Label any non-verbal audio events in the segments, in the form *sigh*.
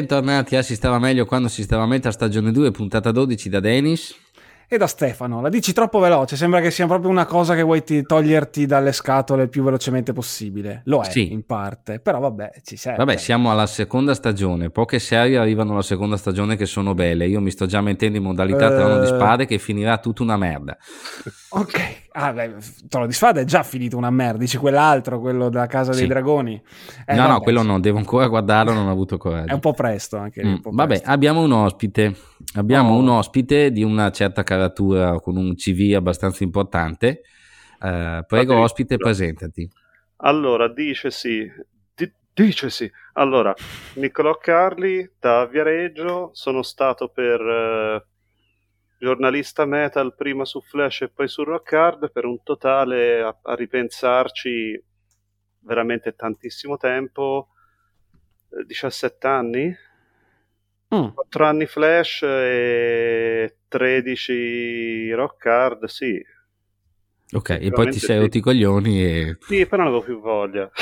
Bentornati a Si stava meglio quando si stava a metà stagione 2, puntata 12 da Dennis e da Stefano. La dici troppo veloce, sembra che sia proprio una cosa che vuoi ti- toglierti dalle scatole il più velocemente possibile. Lo è sì. in parte, però vabbè, ci serve. Vabbè, siamo alla seconda stagione, poche serie arrivano alla seconda stagione che sono belle. Io mi sto già mettendo in modalità uh... Trono di Spade che finirà tutta una merda. Ok, ah, beh, Trono di Spade è già finito una merda, dici quell'altro, quello da Casa sì. dei Dragoni. Eh, no, vabbè, no, quello no, devo ancora guardarlo, non ho avuto coraggio. È un po' presto anche lì. Mm, vabbè, abbiamo un ospite, abbiamo oh. un ospite di una certa caratura con un CV abbastanza importante. Uh, prego, okay. ospite, presentati. Allora, dicesi, di, dicesi. Allora, Niccolò Carli da Viareggio, sono stato per uh, giornalista metal prima su Flash e poi su Rock Hard per un totale a, a ripensarci veramente tantissimo tempo, 17 eh, anni, mm. 4 anni Flash e 13 Rock Hard, sì. Ok, e poi ti sei rotti i coglioni e... Sì, però non avevo più voglia. *laughs*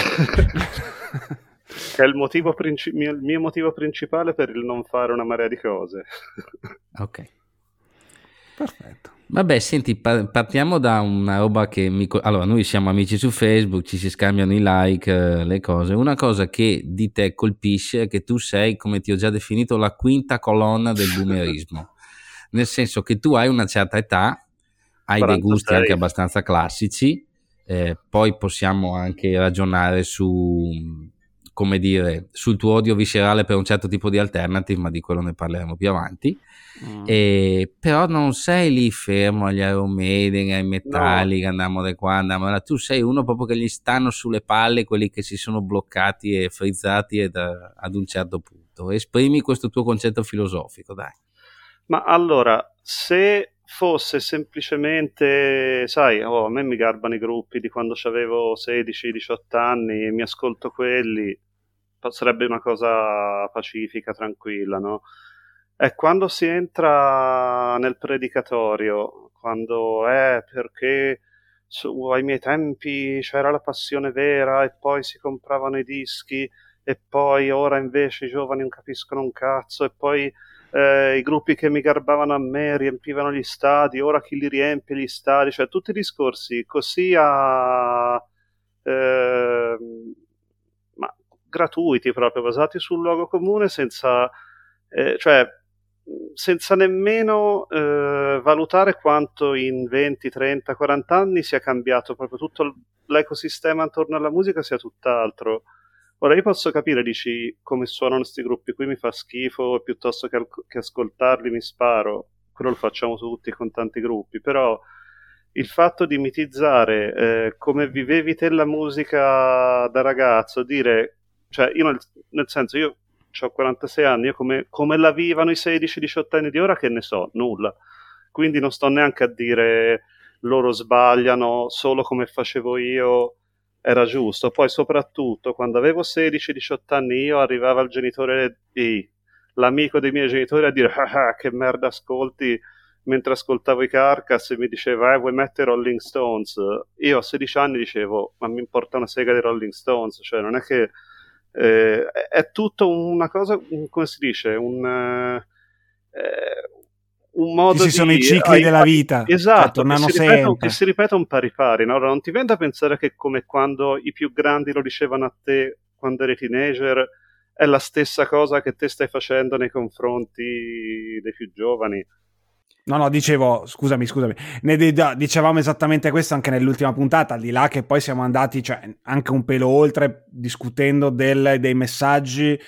che è il, motivo princi- mio, il mio motivo principale per il non fare una marea di cose. ok. Perfetto. Vabbè, senti, partiamo da una roba che mi... Allora, noi siamo amici su Facebook, ci si scambiano i like, eh, le cose. Una cosa che di te colpisce è che tu sei, come ti ho già definito, la quinta colonna del boomerismo. *laughs* Nel senso che tu hai una certa età, hai 46. dei gusti anche abbastanza classici, eh, poi possiamo anche ragionare su, come dire, sul tuo odio viscerale per un certo tipo di alternative, ma di quello ne parleremo più avanti. Mm. E, però non sei lì fermo agli Iron Maiden, ai Metallica, no. andiamo da qua, andiamo da Tu sei uno proprio che gli stanno sulle palle quelli che si sono bloccati e frizzati ad, ad un certo punto. Esprimi questo tuo concetto filosofico, dai. Ma allora, se fosse semplicemente, sai, oh, a me mi garbano i gruppi di quando avevo 16-18 anni e mi ascolto quelli, sarebbe una cosa pacifica, tranquilla, no? È quando si entra nel predicatorio, quando è perché su, ai miei tempi c'era la passione vera e poi si compravano i dischi e poi ora invece i giovani non capiscono un cazzo e poi eh, i gruppi che mi garbavano a me riempivano gli stadi, ora chi li riempie gli stadi, cioè tutti i discorsi così a... Eh, gratuiti proprio, basati sul luogo comune senza... Eh, cioè senza nemmeno eh, valutare quanto in 20, 30, 40 anni sia cambiato proprio tutto l'ecosistema attorno alla musica sia tutt'altro. Ora io posso capire, dici, come suonano questi gruppi, qui mi fa schifo piuttosto che, che ascoltarli mi sparo, quello lo facciamo tutti con tanti gruppi, però il fatto di mitizzare eh, come vivevi te la musica da ragazzo, dire, cioè io nel, nel senso, io ho 46 anni, io come, come la vivano i 16-18 anni di ora che ne so, nulla. Quindi non sto neanche a dire loro sbagliano, solo come facevo io era giusto. Poi soprattutto quando avevo 16-18 anni io arrivava il genitore di l'amico dei miei genitori a dire ah, ah, che merda ascolti mentre ascoltavo i Carcass e mi diceva eh, vuoi mettere Rolling Stones io a 16 anni dicevo ma mi importa una sega di Rolling Stones cioè non è che eh, è tutto una cosa, come si dice, un, eh, un modo Ci sono i cicli ai, della vita. Esatto, che si, ripetono, che si ripetono pari pari. No? Allora, non ti vende a pensare che come quando i più grandi lo dicevano a te quando eri teenager, è la stessa cosa che te stai facendo nei confronti dei più giovani. No, no, dicevo, scusami, scusami, ne dicevamo esattamente questo anche nell'ultima puntata, al di là che poi siamo andati cioè, anche un pelo oltre discutendo del, dei messaggi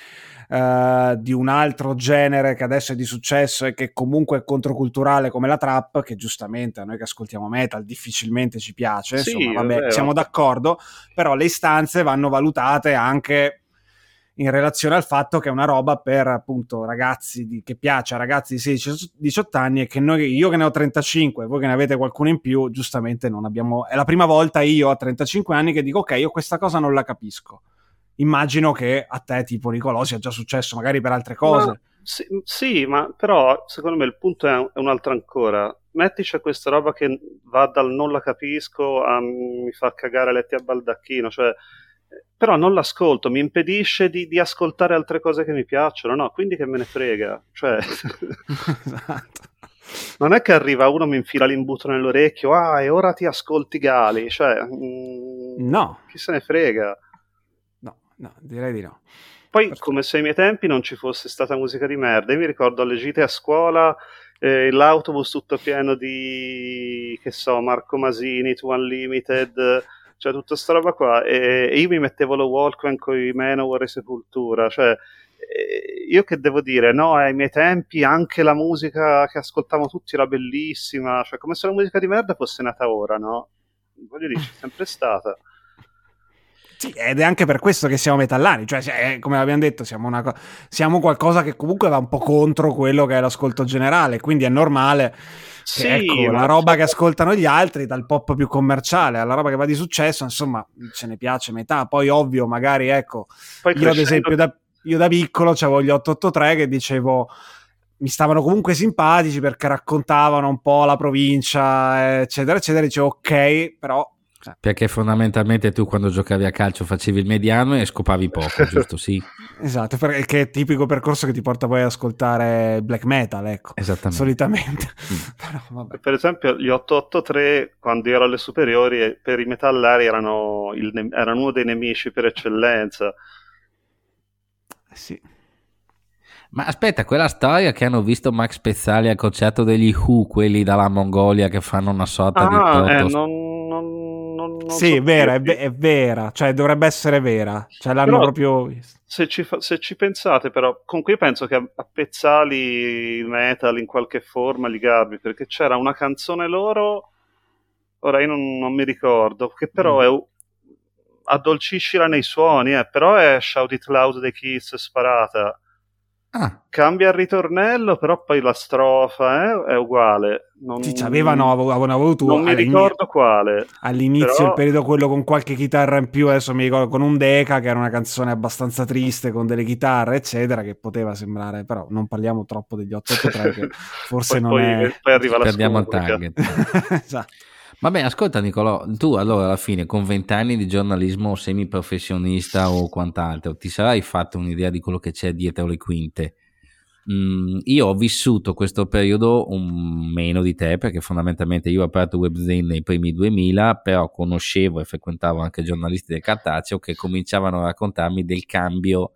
uh, di un altro genere che adesso è di successo e che comunque è controculturale come la trap, che giustamente a noi che ascoltiamo metal difficilmente ci piace, sì, insomma, vabbè, siamo d'accordo, però le istanze vanno valutate anche in relazione al fatto che è una roba per appunto ragazzi di, che piace a ragazzi di 16-18 anni e che noi, io che ne ho 35 voi che ne avete qualcuno in più, giustamente non abbiamo... È la prima volta io a 35 anni che dico ok, io questa cosa non la capisco. Immagino che a te, tipo Nicolò, sia già successo magari per altre cose. Ma, sì, sì, ma però secondo me il punto è, è un altro ancora. Mettici a questa roba che va dal non la capisco a mi fa cagare letti a baldacchino, cioè però non l'ascolto, mi impedisce di, di, ascoltare altre cose che mi piacciono, no, quindi che me ne frega, cioè... *laughs* esatto. Non è che arriva uno mi infila l'imbuto nell'orecchio, ah, e ora ti ascolti Gali, cioè... Mm, no. Chi se ne frega? No, no, direi di no. Poi, Perché... come se ai miei tempi non ci fosse stata musica di merda, io mi ricordo alle gite a scuola eh, l'autobus tutto pieno di, che so, Marco Masini, To Unlimited cioè tutta questa roba qua e, io mi mettevo lo Walkman con i Manowar e Sepultura cioè io che devo dire, no, ai miei tempi anche la musica che ascoltavamo tutti era bellissima, cioè come se la musica di merda fosse nata ora, no? Voglio dire, c'è sempre stata. Sì, ed è anche per questo che siamo metallani, cioè come abbiamo detto siamo, una, siamo qualcosa che comunque va un po' contro quello che è l'ascolto generale, quindi è normale sì, ecco, la roba che ascoltano gli altri, dal pop più commerciale alla roba che va di successo, insomma, ce ne piace metà. Poi, ovvio, magari, ecco, Poi io ad esempio da, io da piccolo avevo gli 883 che dicevo mi stavano comunque simpatici perché raccontavano un po' la provincia, eccetera, eccetera. Dicevo, ok, però perché fondamentalmente tu quando giocavi a calcio facevi il mediano e scopavi poco, *laughs* giusto? Sì. esatto, perché è tipico percorso che ti porta poi ad ascoltare black metal, ecco. Esattamente. Solitamente. Mm. *laughs* Però, per esempio, gli 883, quando ero alle superiori, per i metallari erano, il, erano uno dei nemici per eccellenza. Eh sì. Ma aspetta, quella storia che hanno visto Max Pezzali al concerto degli Who, quelli dalla Mongolia che fanno una sorta ah, di proto... Eh, non sì, so è vera, è, è, vera, cioè dovrebbe essere vera, cioè l'hanno però, proprio. Se ci, fa, se ci, pensate però, comunque io penso che a, a Pezzali il metal in qualche forma li garbi, perché c'era una canzone loro, ora io non, non mi ricordo, che però mm. è addolciscila nei suoni, eh, però è Shout It Loud dei Kiss sparata. Ah. Cambia il ritornello, però poi la strofa eh, è uguale. Non, sì, avevano, avevano avuto non mi ricordo quale. All'inizio però... il periodo quello con qualche chitarra in più, adesso mi ricordo con un Deca che era una canzone abbastanza triste con delle chitarre, eccetera, che poteva sembrare, però non parliamo troppo degli 883 che *laughs* forse poi, non poi, è poi arriva la Perdiamo il target. *laughs* esatto. Vabbè, ascolta Nicolò, tu allora alla fine con vent'anni di giornalismo semiprofessionista o quant'altro, ti sarai fatto un'idea di quello che c'è dietro le quinte? Mm, io ho vissuto questo periodo un meno di te perché fondamentalmente io ho aperto WebZine nei primi 2000 però conoscevo e frequentavo anche giornalisti del cartaceo che cominciavano a raccontarmi del cambio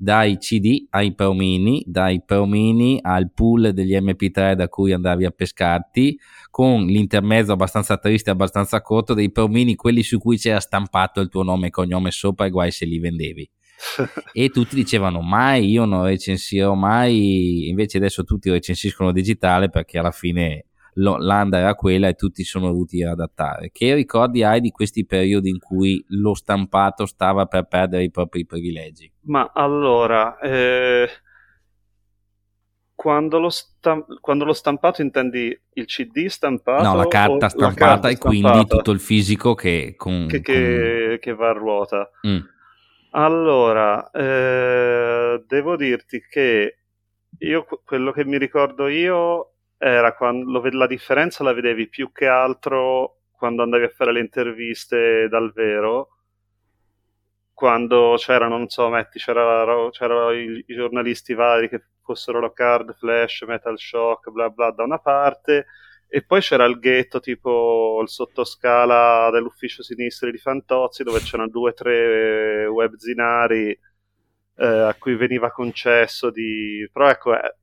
dai CD ai promini, dai promini al pool degli MP3 da cui andavi a pescarti, con l'intermezzo abbastanza triste, abbastanza corto dei promini, quelli su cui c'era stampato il tuo nome e cognome sopra e guai se li vendevi. *laughs* e tutti dicevano mai io non recensirò mai, invece adesso tutti recensiscono digitale perché alla fine l'anda era quella e tutti sono dovuti adattare. Che ricordi hai di questi periodi in cui lo stampato stava per perdere i propri privilegi? Ma allora, eh, quando, lo stamp- quando, lo stampato intendi il CD stampato? No, la carta stampata la carta e stampata. quindi tutto il fisico che, con, che, che, con... che va a ruota. Mm. Allora, eh, devo dirti che io quello che mi ricordo io era quando la differenza la vedevi più che altro quando andavi a fare le interviste dal vero quando c'erano, non so, metti, c'era, c'erano i, i, giornalisti vari che fossero la Card, Flash, Metal Shock, bla bla da una parte, e poi c'era il ghetto tipo il sottoscala dell'ufficio sinistro di Fantozzi dove c'erano due o tre webzinari eh, a cui veniva concesso di... però ecco, eh,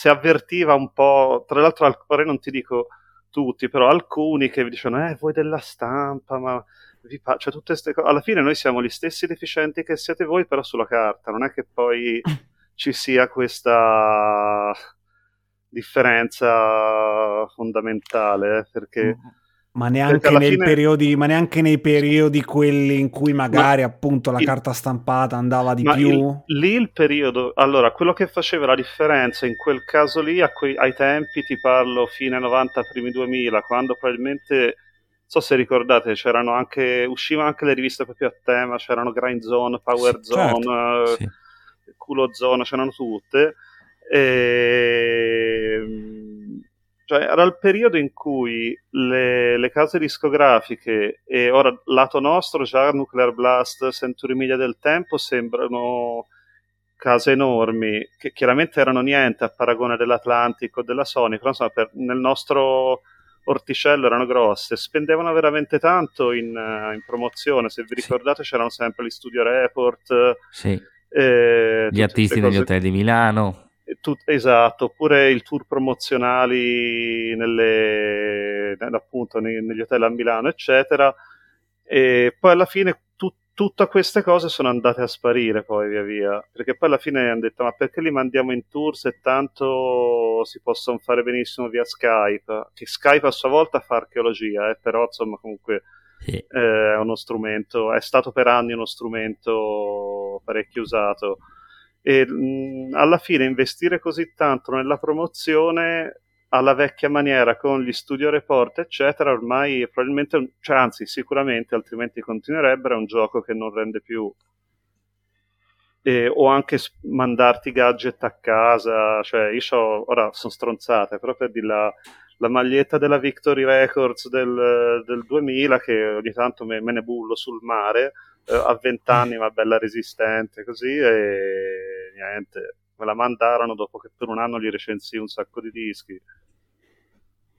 si avvertiva un po', tra l'altro ora non ti dico tutti, però alcuni che vi dicono, eh, voi della stampa, ma vi pa-? cioè tutte queste cose, alla fine noi siamo gli stessi deficienti che siete voi, però sulla carta, non è che poi *laughs* ci sia questa differenza fondamentale, eh, perché... Mm-hmm. Ma neanche, fine... periodi, ma neanche, nei periodi quelli in cui magari ma appunto la il... carta stampata andava di più. Il, lì il periodo, allora quello che faceva la differenza in quel caso lì, quei, ai tempi ti parlo fine 90, primi 2000, quando probabilmente, non so se ricordate, c'erano anche, uscivano anche le riviste proprio a tema, c'erano Grind Zone, Power sì, Zone, certo. sì. Culo Zone, c'erano tutte. E Cioè, era il periodo in cui le, le, case discografiche e ora lato nostro già Nuclear Blast, Century Media del tempo sembrano case enormi che chiaramente erano niente a paragone dell'Atlantico, della Sony, però insomma per, nel nostro orticello erano grosse, spendevano veramente tanto in, uh, in promozione, se vi ricordate sì. c'erano sempre gli studio report, sì. eh, gli artisti negli hotel di Milano. Tut, esatto, oppure i tour promozionali nelle, appunto, nei, negli hotel a Milano, eccetera. E poi alla fine tutte queste cose sono andate a sparire poi via via, perché poi alla fine hanno detto ma perché li mandiamo in tour se tanto si possono fare benissimo via Skype, che Skype a sua volta fa archeologia, eh, però insomma comunque sì. eh, è uno strumento, è stato per anni uno strumento parecchio usato e mh, alla fine investire così tanto nella promozione alla vecchia maniera con gli studio report eccetera ormai probabilmente cioè anzi sicuramente altrimenti continuerebbero è un gioco che non rende più. E, o anche mandarti gadget a casa cioè io ho, ora sono stronzate però per di la, la maglietta della Victory Records del, del 2000 che ogni tanto me, me ne bullo sul mare eh, a 20 anni ma bella resistente così e niente me la mandarono dopo che per un anno gli recensì un sacco di dischi.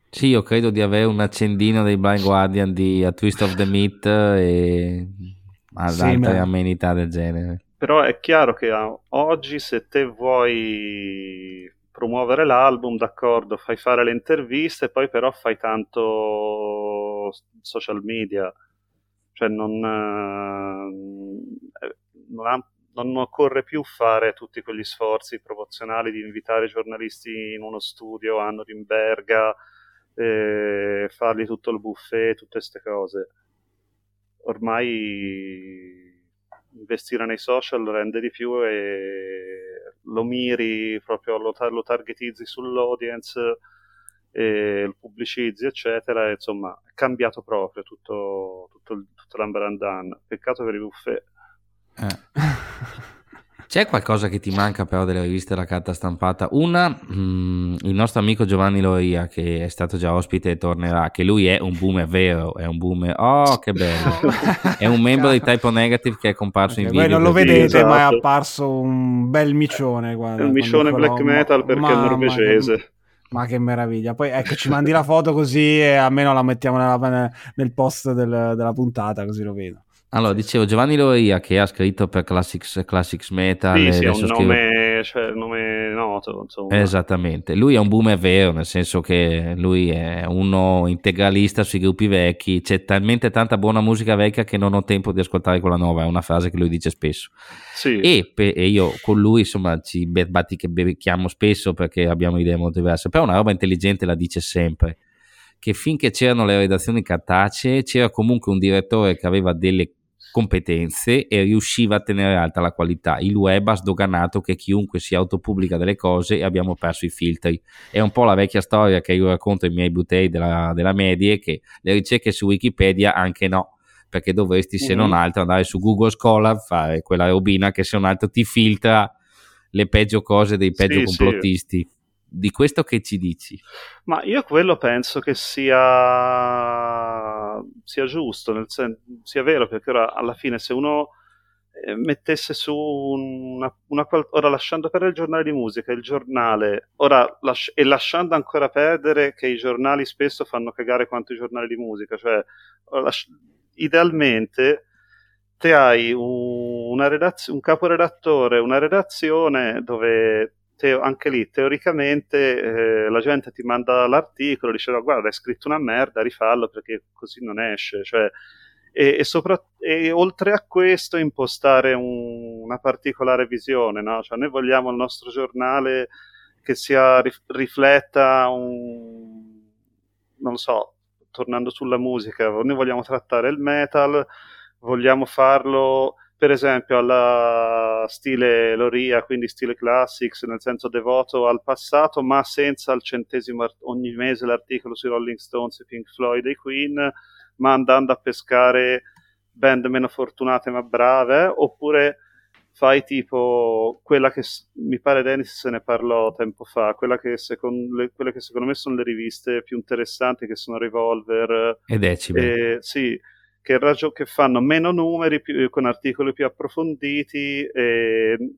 Sì, io credo di avere un accendino dei Blind Guardian di A Twist of the Meat e ad sì, altre ma... amenità del genere. Però è chiaro che oggi se te vuoi promuovere l'album, d'accordo, fai fare le interviste, poi però fai tanto social media, cioè non, eh, non ha non occorre più fare tutti quegli sforzi promozionali di invitare giornalisti in uno studio a Norimberga, eh, fargli tutto il buffet, tutte queste cose. Ormai investire nei social rende di più e lo miri proprio, lo, tar- lo targetizzi sull'audience, lo pubblicizzi, eccetera. E, insomma, è cambiato proprio tutto, tutto, tutto l'ambarandan. Peccato per i buffet. Eh. C'è qualcosa che ti manca però delle riviste della carta stampata? Una, mh, mm, il nostro amico Giovanni Loria, che è stato già ospite e tornerà, che lui è un boomer vero, è un boomer, oh che bello, è un membro di Typo Negative che è comparso okay, in video. Voi non lo vedete esatto. ma è esatto. apparso un bel micione. Guarda, un micione black metal perché è norvegese. Ma che meraviglia. Poi ecco, ci mandi la foto così e almeno la mettiamo nella, nel post del, della puntata, così lo vedo. Allora, dicevo Giovanni Loria che ha scritto per Classics, Classics Metal. Sì, sì, è un nome, cioè, nome noto, insomma. Esattamente. Lui è un boomer vero, nel senso che lui è uno integralista sui gruppi vecchi. C'è talmente tanta buona musica vecchia che non ho tempo di ascoltare quella nuova, è una frase che lui dice spesso. Sì. E, e io con lui, insomma, ci becchiamo spesso perché abbiamo idee molto diverse, però una roba intelligente la dice sempre che finché c'erano le redazioni cartacee c'era comunque un direttore che aveva delle competenze e riusciva a tenere alta la qualità. Il web ha sdoganato che chiunque si autopubblica delle cose e abbiamo perso i filtri. È un po' la vecchia storia che io racconto ai miei butei della, della medie che le ricerche su Wikipedia anche no perché dovresti se non mm-hmm. altro andare su Google Scholar fare quella robina che se non altro ti filtra le peggio cose dei peggio sì, complottisti. Sì di questo che ci dici? Ma io quello penso che sia, sia giusto, nel sen- sia vero, perché ora alla fine se uno eh, mettesse su una, una, ora lasciando perdere il giornale di musica, il giornale, ora las- e lasciando ancora perdere che i giornali spesso fanno cagare quanto i giornali di musica, cioè las- idealmente te hai un, una redaz- un caporedattore, una redazione dove te- anche lì teoricamente eh, la gente ti manda l'articolo, dice guarda hai scritto una merda, rifallo perché così non esce, cioè, e, e, sopra- e, oltre a questo impostare un, una particolare visione, no? cioè, noi vogliamo il nostro giornale che sia rifletta un, non so, tornando sulla musica, noi vogliamo trattare il metal, vogliamo farlo per esempio alla stile Loria, quindi stile classics, nel senso devoto al passato, ma senza il centesimo ogni mese l'articolo sui Rolling Stones, Pink Floyd e Queen, ma andando a pescare band meno fortunate ma brave, oppure fai tipo quella che mi pare Dennis se ne parlò tempo fa, quella che secondo, le, quelle che secondo me sono le riviste più interessanti che sono Revolver e Decibel. E, sì, che, ragio- che, fanno meno numeri più, con articoli più approfonditi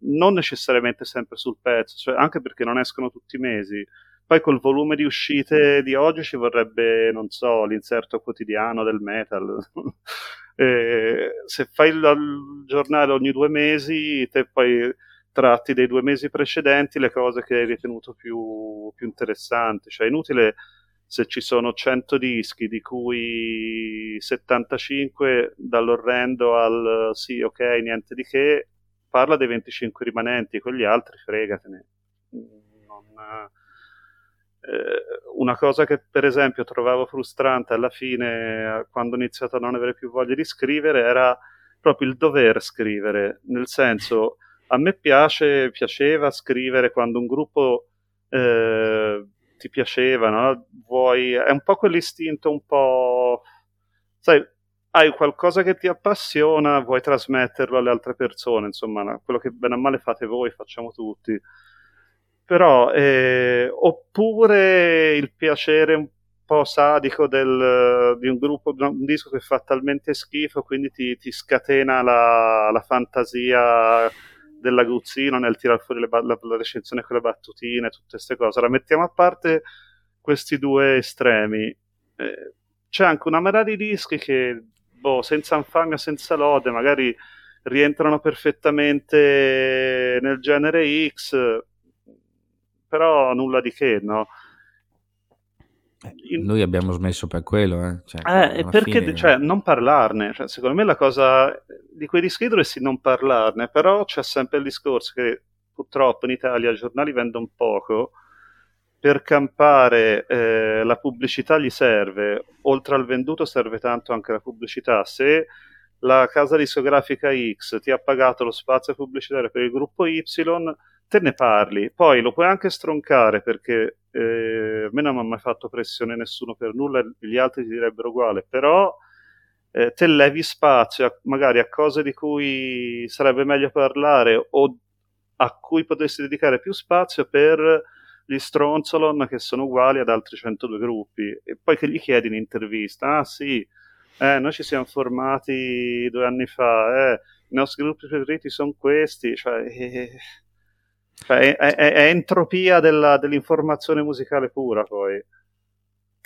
non necessariamente sempre sul pezzo, cioè anche perché non escono tutti i mesi. Poi col volume di uscite di oggi ci vorrebbe, non so, l'inserto quotidiano del metal. *laughs* eh, se fai il, il giornale ogni due mesi, te poi tratti dei due mesi precedenti le cose che hai ritenuto più, più interessanti. Cioè è inutile se ci sono 100 dischi, di cui 75 dall'orrendo al sì, ok, niente di che, parla dei 25 rimanenti, con gli altri fregatene. Non, eh, una cosa che per esempio trovavo frustrante alla fine, quando ho iniziato a non avere più voglia di scrivere, era proprio il dover scrivere, nel senso a me piace, piaceva scrivere quando un gruppo eh, ti piaceva, no? Vuoi, è un po' quell'istinto un po'... sai, hai qualcosa che ti appassiona, vuoi trasmetterlo alle altre persone, insomma, quello che bene o male fate voi, facciamo tutti però eh, oppure il piacere un po' sadico del, di un gruppo, di un disco che fa talmente schifo, quindi ti, ti scatena la, la, fantasia dell'aguzzino nel tirar fuori le, la, la recensione con le battutine, tutte queste cose. Ora mettiamo a parte questi due estremi. Eh, c'è anche una marea di dischi che, boh, senza infamia, senza lode, magari rientrano perfettamente nel genere X, però nulla di che, no? In... Noi abbiamo smesso per quello, eh? Cioè, eh perché fine... cioè, non parlarne? Cioè, secondo me la cosa di quei dischi dovresti non parlarne, però c'è sempre il discorso che purtroppo in Italia i giornali vendono poco. Per campare eh, la pubblicità gli serve, oltre al venduto serve tanto anche la pubblicità. Se la casa discografica X ti ha pagato lo spazio pubblicitario per il gruppo Y, te ne parli, poi lo puoi anche stroncare perché eh, a me non mi ha mai fatto pressione nessuno per nulla, gli altri ti direbbero uguale, però eh, te levi spazio a, magari a cose di cui sarebbe meglio parlare o a cui potresti dedicare più spazio per gli stronzolon che sono uguali ad altri 102 gruppi. E poi che gli chiedi in intervista, ah sì, eh, noi ci siamo formati due anni fa, eh, i nostri gruppi preferiti sono questi, cioè... Eh, cioè, è, è, è, entropia della, dell'informazione musicale pura, poi.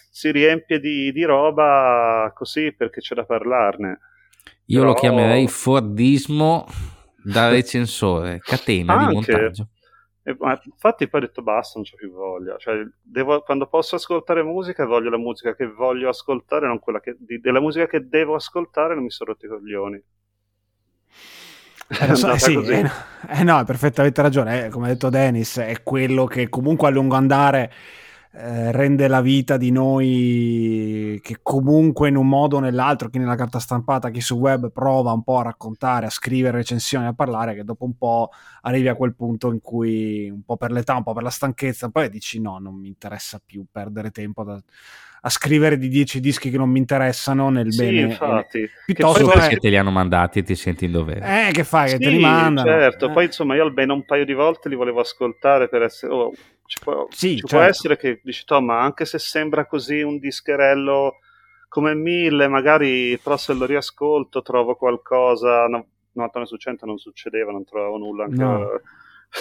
Si riempie di, di, roba così perché c'è da parlarne. Io Però... lo chiamerei Fordismo da recensore, catena Anche. di montaggio. E, infatti poi ho detto basta, non c'ho più voglia. Cioè, devo, quando posso ascoltare musica, voglio la musica che voglio ascoltare, non quella che, di, della musica che devo ascoltare, non mi sono rotti i coglioni. *laughs* Eh, so, sì, eh, eh, no, hai perfettamente ragione. Eh, come ha detto Dennis, è quello che comunque a lungo andare eh, rende la vita di noi che comunque in un modo o nell'altro, chi nella carta stampata, chi su web, prova un po' a raccontare, a scrivere recensioni, a parlare, che dopo un po' arrivi a quel punto in cui un po' per l'età, un po' per la stanchezza, poi dici no, non mi interessa più perdere tempo da a scrivere di 10 dischi che non mi interessano nel sì, bene. Infatti. Piuttosto che perché te li hanno mandati e ti senti in dovere. Eh, che fai? Sì, che te li mandano. Certo, eh. poi insomma io almeno un paio di volte li volevo ascoltare per essere... Oh, ci può, sì, ci certo. può essere che dici, ma anche se sembra così un discherello come mille, magari però se lo riascolto trovo qualcosa... No, 99 su 100 non succedeva, non trovavo nulla. Anche no.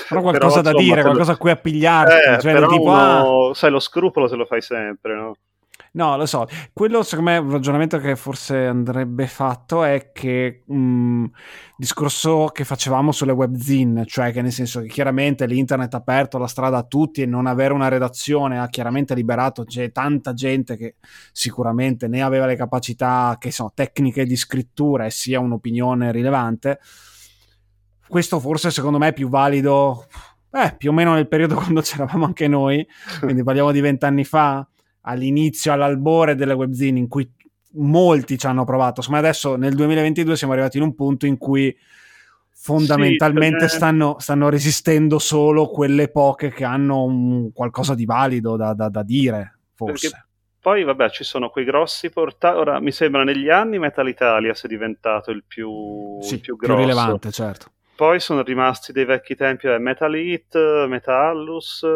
Però *laughs* qualcosa però, da dire, qualcosa a cui appigliarti. Eh, cioè, tipo, uno, ah... sai, lo scrupolo se lo fai sempre, no? No, lo so. Quello, secondo me, un ragionamento che forse andrebbe fatto è che il mm, discorso che facevamo sulle webzine, cioè che nel senso che chiaramente l'internet ha aperto la strada a tutti e non avere una redazione ha chiaramente liberato c'è tanta gente che sicuramente ne aveva le capacità, che so, tecniche di scrittura e sia un'opinione rilevante. Questo forse secondo me è più valido, eh, più o meno nel periodo *laughs* quando c'eravamo anche noi, quindi parliamo di vent'anni fa all'inizio, all'albore delle webzine in cui molti ci hanno provato. Ma adesso nel 2022 siamo arrivati in un punto in cui fondamentalmente sì, stanno, stanno, resistendo solo quelle poche che hanno un, qualcosa di valido da, da, da dire, forse. Poi, vabbè, ci sono quei grossi portali. Ora, mi sembra negli anni Metal Italia sia diventato il più, sì, il più grosso. Più rilevante, certo. poi sono rimasti dei vecchi tempi eh, Metal Hit, Metallus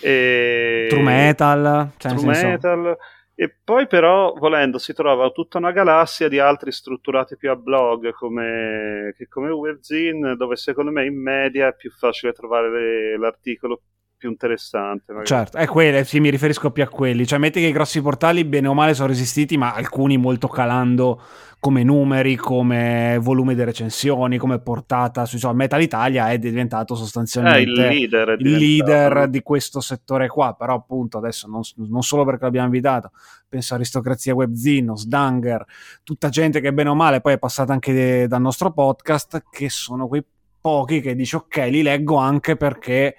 e True Metal, cioè True Metal. E poi però volendo si trova tutta una galassia di altri strutturati più a blog come, come Webzine dove secondo me in media è più facile trovare le, l'articolo più interessante. Magari. Certo, è quelle, sì, mi riferisco più a quelli. Cioè, metti che i grossi portali, bene o male, sono resistiti, ma alcuni molto calando come numeri, come volume di recensioni, come portata sui social. Metal Italia è diventato sostanzialmente eh, il, leader, il leader, di questo settore qua. Però, appunto, adesso non, non solo perché l'abbiamo invitato, penso a Aristocrazia Webzino, Sdanger, tutta gente che bene o male poi è passata anche dal nostro podcast, che sono quei pochi che dici ok, li leggo anche perché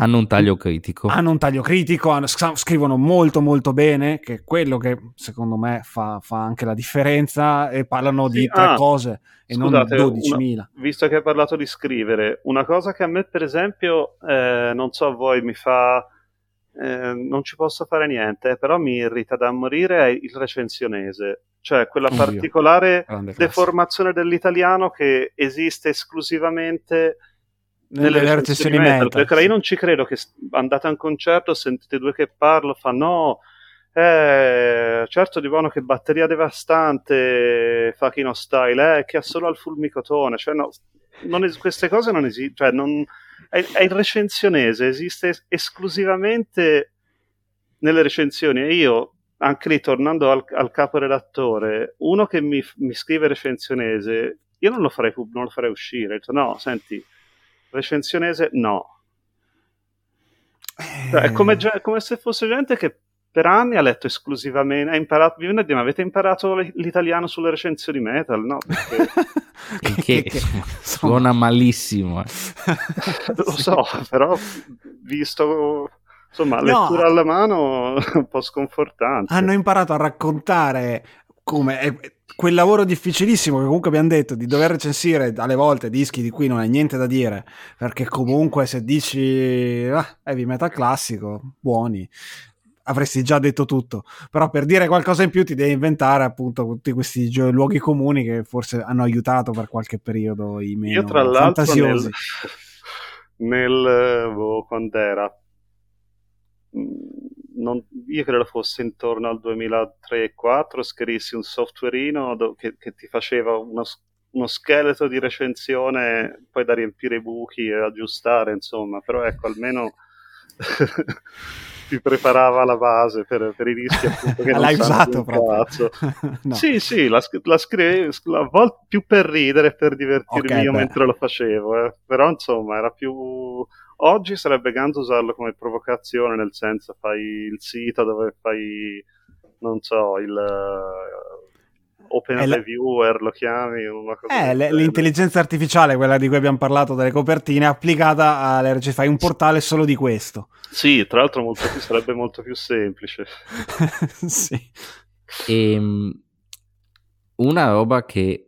hanno un taglio critico. Hanno un taglio critico, hanno, scrivono molto molto bene, che è quello che secondo me fa, fa anche la differenza e parlano sì, di tre ah, cose e scusate, non 12.000. Una, visto che hai parlato di scrivere, una cosa che a me per esempio, eh, non so a voi, mi fa... Eh, non ci posso fare niente, però mi irrita da morire è il recensionese, cioè quella particolare deformazione dell'italiano che esiste esclusivamente nelle, nelle recensioni metal, metal, perché io non ci credo che andate a un concerto sentite due che parlo fa no eh, certo di buono che batteria devastante fa Kino Style eh, che ha solo al fulmicotone cioè no, es- queste cose non esistono cioè non, è, è, il recensionese esiste es- esclusivamente nelle recensioni. E io anche lì tornando al, al caporedattore uno che mi, mi, scrive recensionese io non lo farei, non lo farei uscire no senti recensionese no. Cioè, è come, come, se fosse gente che per anni ha letto esclusivamente, ha imparato, mi viene a dire, ma avete imparato l'italiano sulle recensioni metal? No, perché... *laughs* che, che suona malissimo. Eh. *laughs* Lo so, però visto insomma, lettura no. alla mano *laughs* un po' sconfortante. Hanno imparato a raccontare come quel lavoro difficilissimo che comunque abbiamo detto di dover recensire alle volte dischi di cui non hai niente da dire, perché comunque se dici ah, heavy metal classico, buoni, avresti già detto tutto, però per dire qualcosa in più ti devi inventare appunto tutti questi gio- luoghi comuni che forse hanno aiutato per qualche periodo i meno Io tra l'altro fantasiosi. Nel, nel oh, quando era non, io credo fosse intorno al 2003-2004, scrissi un softwareino do, che, che, ti faceva uno, uno, scheletro di recensione, poi da riempire i buchi e aggiustare, insomma, però ecco, almeno *laughs* ti preparava la base per, per i rischi appunto che *laughs* L'hai usato proprio? *laughs* no. Sì, sì, la, la scrivevo a volte più per ridere per divertirmi okay, io beh. mentre lo facevo, eh. però insomma era più Oggi sarebbe ganzo usarlo come provocazione, nel senso fai il sito dove fai, non so, il uh, open la... reviewer, lo chiami, una cosa eh, l- l'intelligenza artificiale, quella di cui abbiamo parlato delle copertine, applicata alle RC, fai un portale solo di questo. Sì, tra l'altro molto più, sarebbe molto più semplice. *laughs* sì. E, ehm, una roba che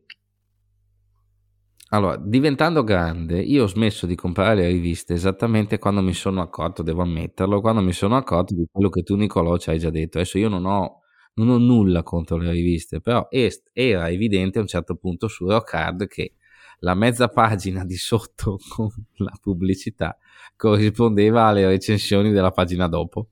allora, diventando grande, io ho smesso di comprare le riviste esattamente quando mi sono accorto, devo ammetterlo, quando mi sono accorto di quello che tu Nicolò ci hai già detto. Adesso io non ho, non ho nulla contro le riviste, però est, era evidente a un certo punto su Rockard che la mezza pagina di sotto *laughs* con la pubblicità corrispondeva alle recensioni della pagina dopo.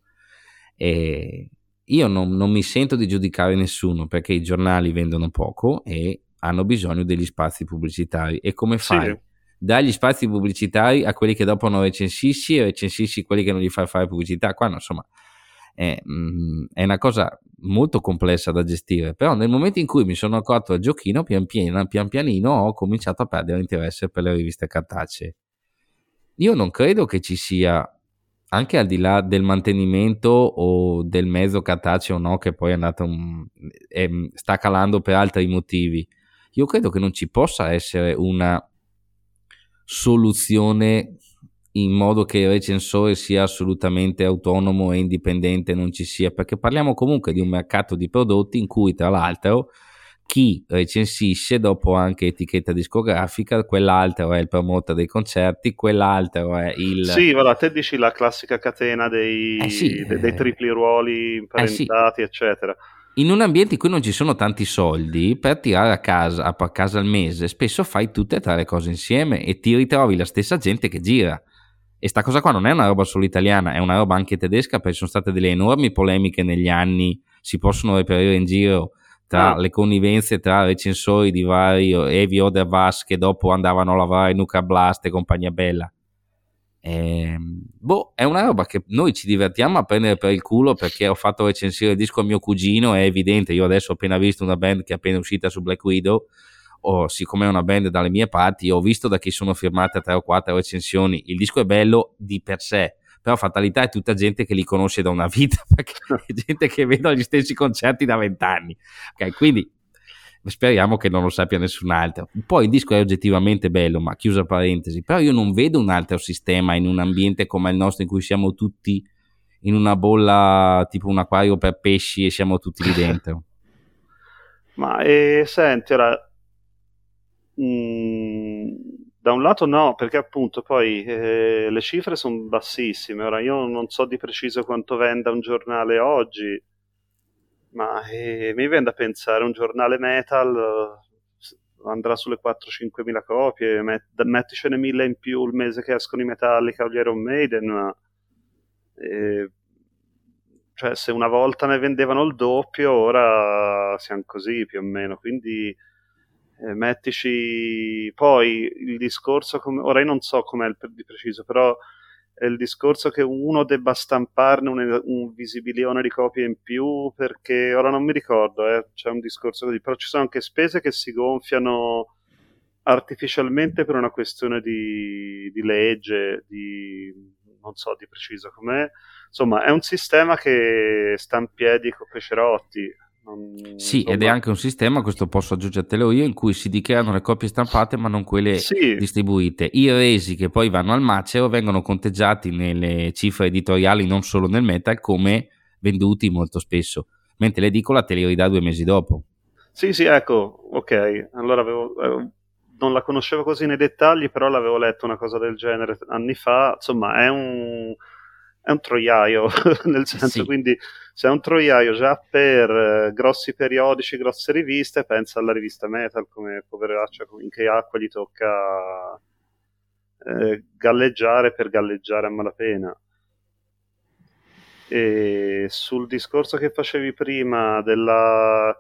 E io non, non mi sento di giudicare nessuno perché i giornali vendono poco e hanno bisogno degli spazi pubblicitari. E come fai? Sì. Dagli spazi pubblicitari a quelli che dopo non recensisci e recensisci quelli che non gli fai fare pubblicità. Qua, insomma, è, mm, è, una cosa molto complessa da gestire. Però nel momento in cui mi sono accorto al giochino, pian, pian, pian pianino ho cominciato a perdere interesse per le riviste cartacee. Io non credo che ci sia anche al di là del mantenimento o del mezzo cartaceo no, che poi è andato un, è, sta calando per altri motivi io credo che non ci possa essere una soluzione in modo che il recensore sia assolutamente autonomo e indipendente, non ci sia, perché parliamo comunque di un mercato di prodotti in cui tra l'altro chi recensisce dopo anche etichetta discografica, quell'altro è il promoter dei concerti, quell'altro è il... Sì, voilà, te dici la classica catena dei, eh sì, dei, dei eh. tripli ruoli imparentati, eh sì. eccetera in un ambiente in cui non ci sono tanti soldi, per tirare a casa, a casa al mese, spesso fai tutte e tre le cose insieme e ti ritrovi la stessa gente che gira. E sta cosa qua non è una roba solo italiana, è una roba anche tedesca, perché sono state delle enormi polemiche negli anni, si possono reperire in giro tra ah. le connivenze tra recensori di vari Evi Odervas che dopo andavano a lavorare in Nuca Blast e compagnia bella. Eh, boh, è una roba che noi ci divertiamo a prendere per il culo perché ho fatto recensire il disco a mio cugino, è evidente, io adesso ho appena visto una band che è appena uscita su Black Widow, o siccome è una band dalle mie parti, ho visto da chi sono firmate tre o quattro recensioni, il disco è bello di per sé, però fatalità è tutta gente che li conosce da una vita, *laughs* perché è gente che vedo gli stessi concerti da vent'anni, ok, quindi speriamo che non lo sappia nessun altro. Poi il disco è oggettivamente bello, ma chiusa parentesi, però io non vedo un altro sistema in un ambiente come il nostro in cui siamo tutti in una bolla tipo un acquario per pesci e siamo tutti lì dentro. *laughs* ma e, senti, ora, mh, mm, da un lato no, perché appunto poi eh, le cifre sono bassissime, ora io non so di preciso quanto venda un giornale oggi, ma eh, mi viene da pensare, un giornale metal eh, andrà sulle 4-5 mila copie, met- metticene mille in più il mese che escono i Metallica o gli Iron Maiden, ma, eh, cioè se una volta ne vendevano il doppio, ora siamo così più o meno, quindi eh, mettici poi il discorso, com- ora io non so com'è il di preciso, però il discorso che uno debba stamparne un, un visibilione di copie in più perché ora non mi ricordo, eh, c'è un discorso così, però ci sono anche spese che si gonfiano artificialmente per una questione di, di legge, di non so di preciso com'è. Insomma, è un sistema che sta in piedi con Pecerotti sì, insomma... ed è anche un sistema, questo posso aggiungertelo io, in cui si dichiarano le copie stampate ma non quelle sì. distribuite. I resi che poi vanno al macero vengono conteggiati nelle cifre editoriali, non solo nel metal, come venduti molto spesso, mentre l'edicola te li ridà due mesi dopo. Sì, sì, ecco, ok. Allora avevo, eh, non la conoscevo così nei dettagli, però l'avevo letto una cosa del genere anni fa. Insomma, è un è un troiaio, *laughs* nel senso, sì. quindi se è un troiaio già per eh, grossi periodici, grosse riviste, pensa alla rivista Metal come poveraccia, in che acqua gli tocca eh, galleggiare per galleggiare a malapena. E sul discorso che facevi prima della,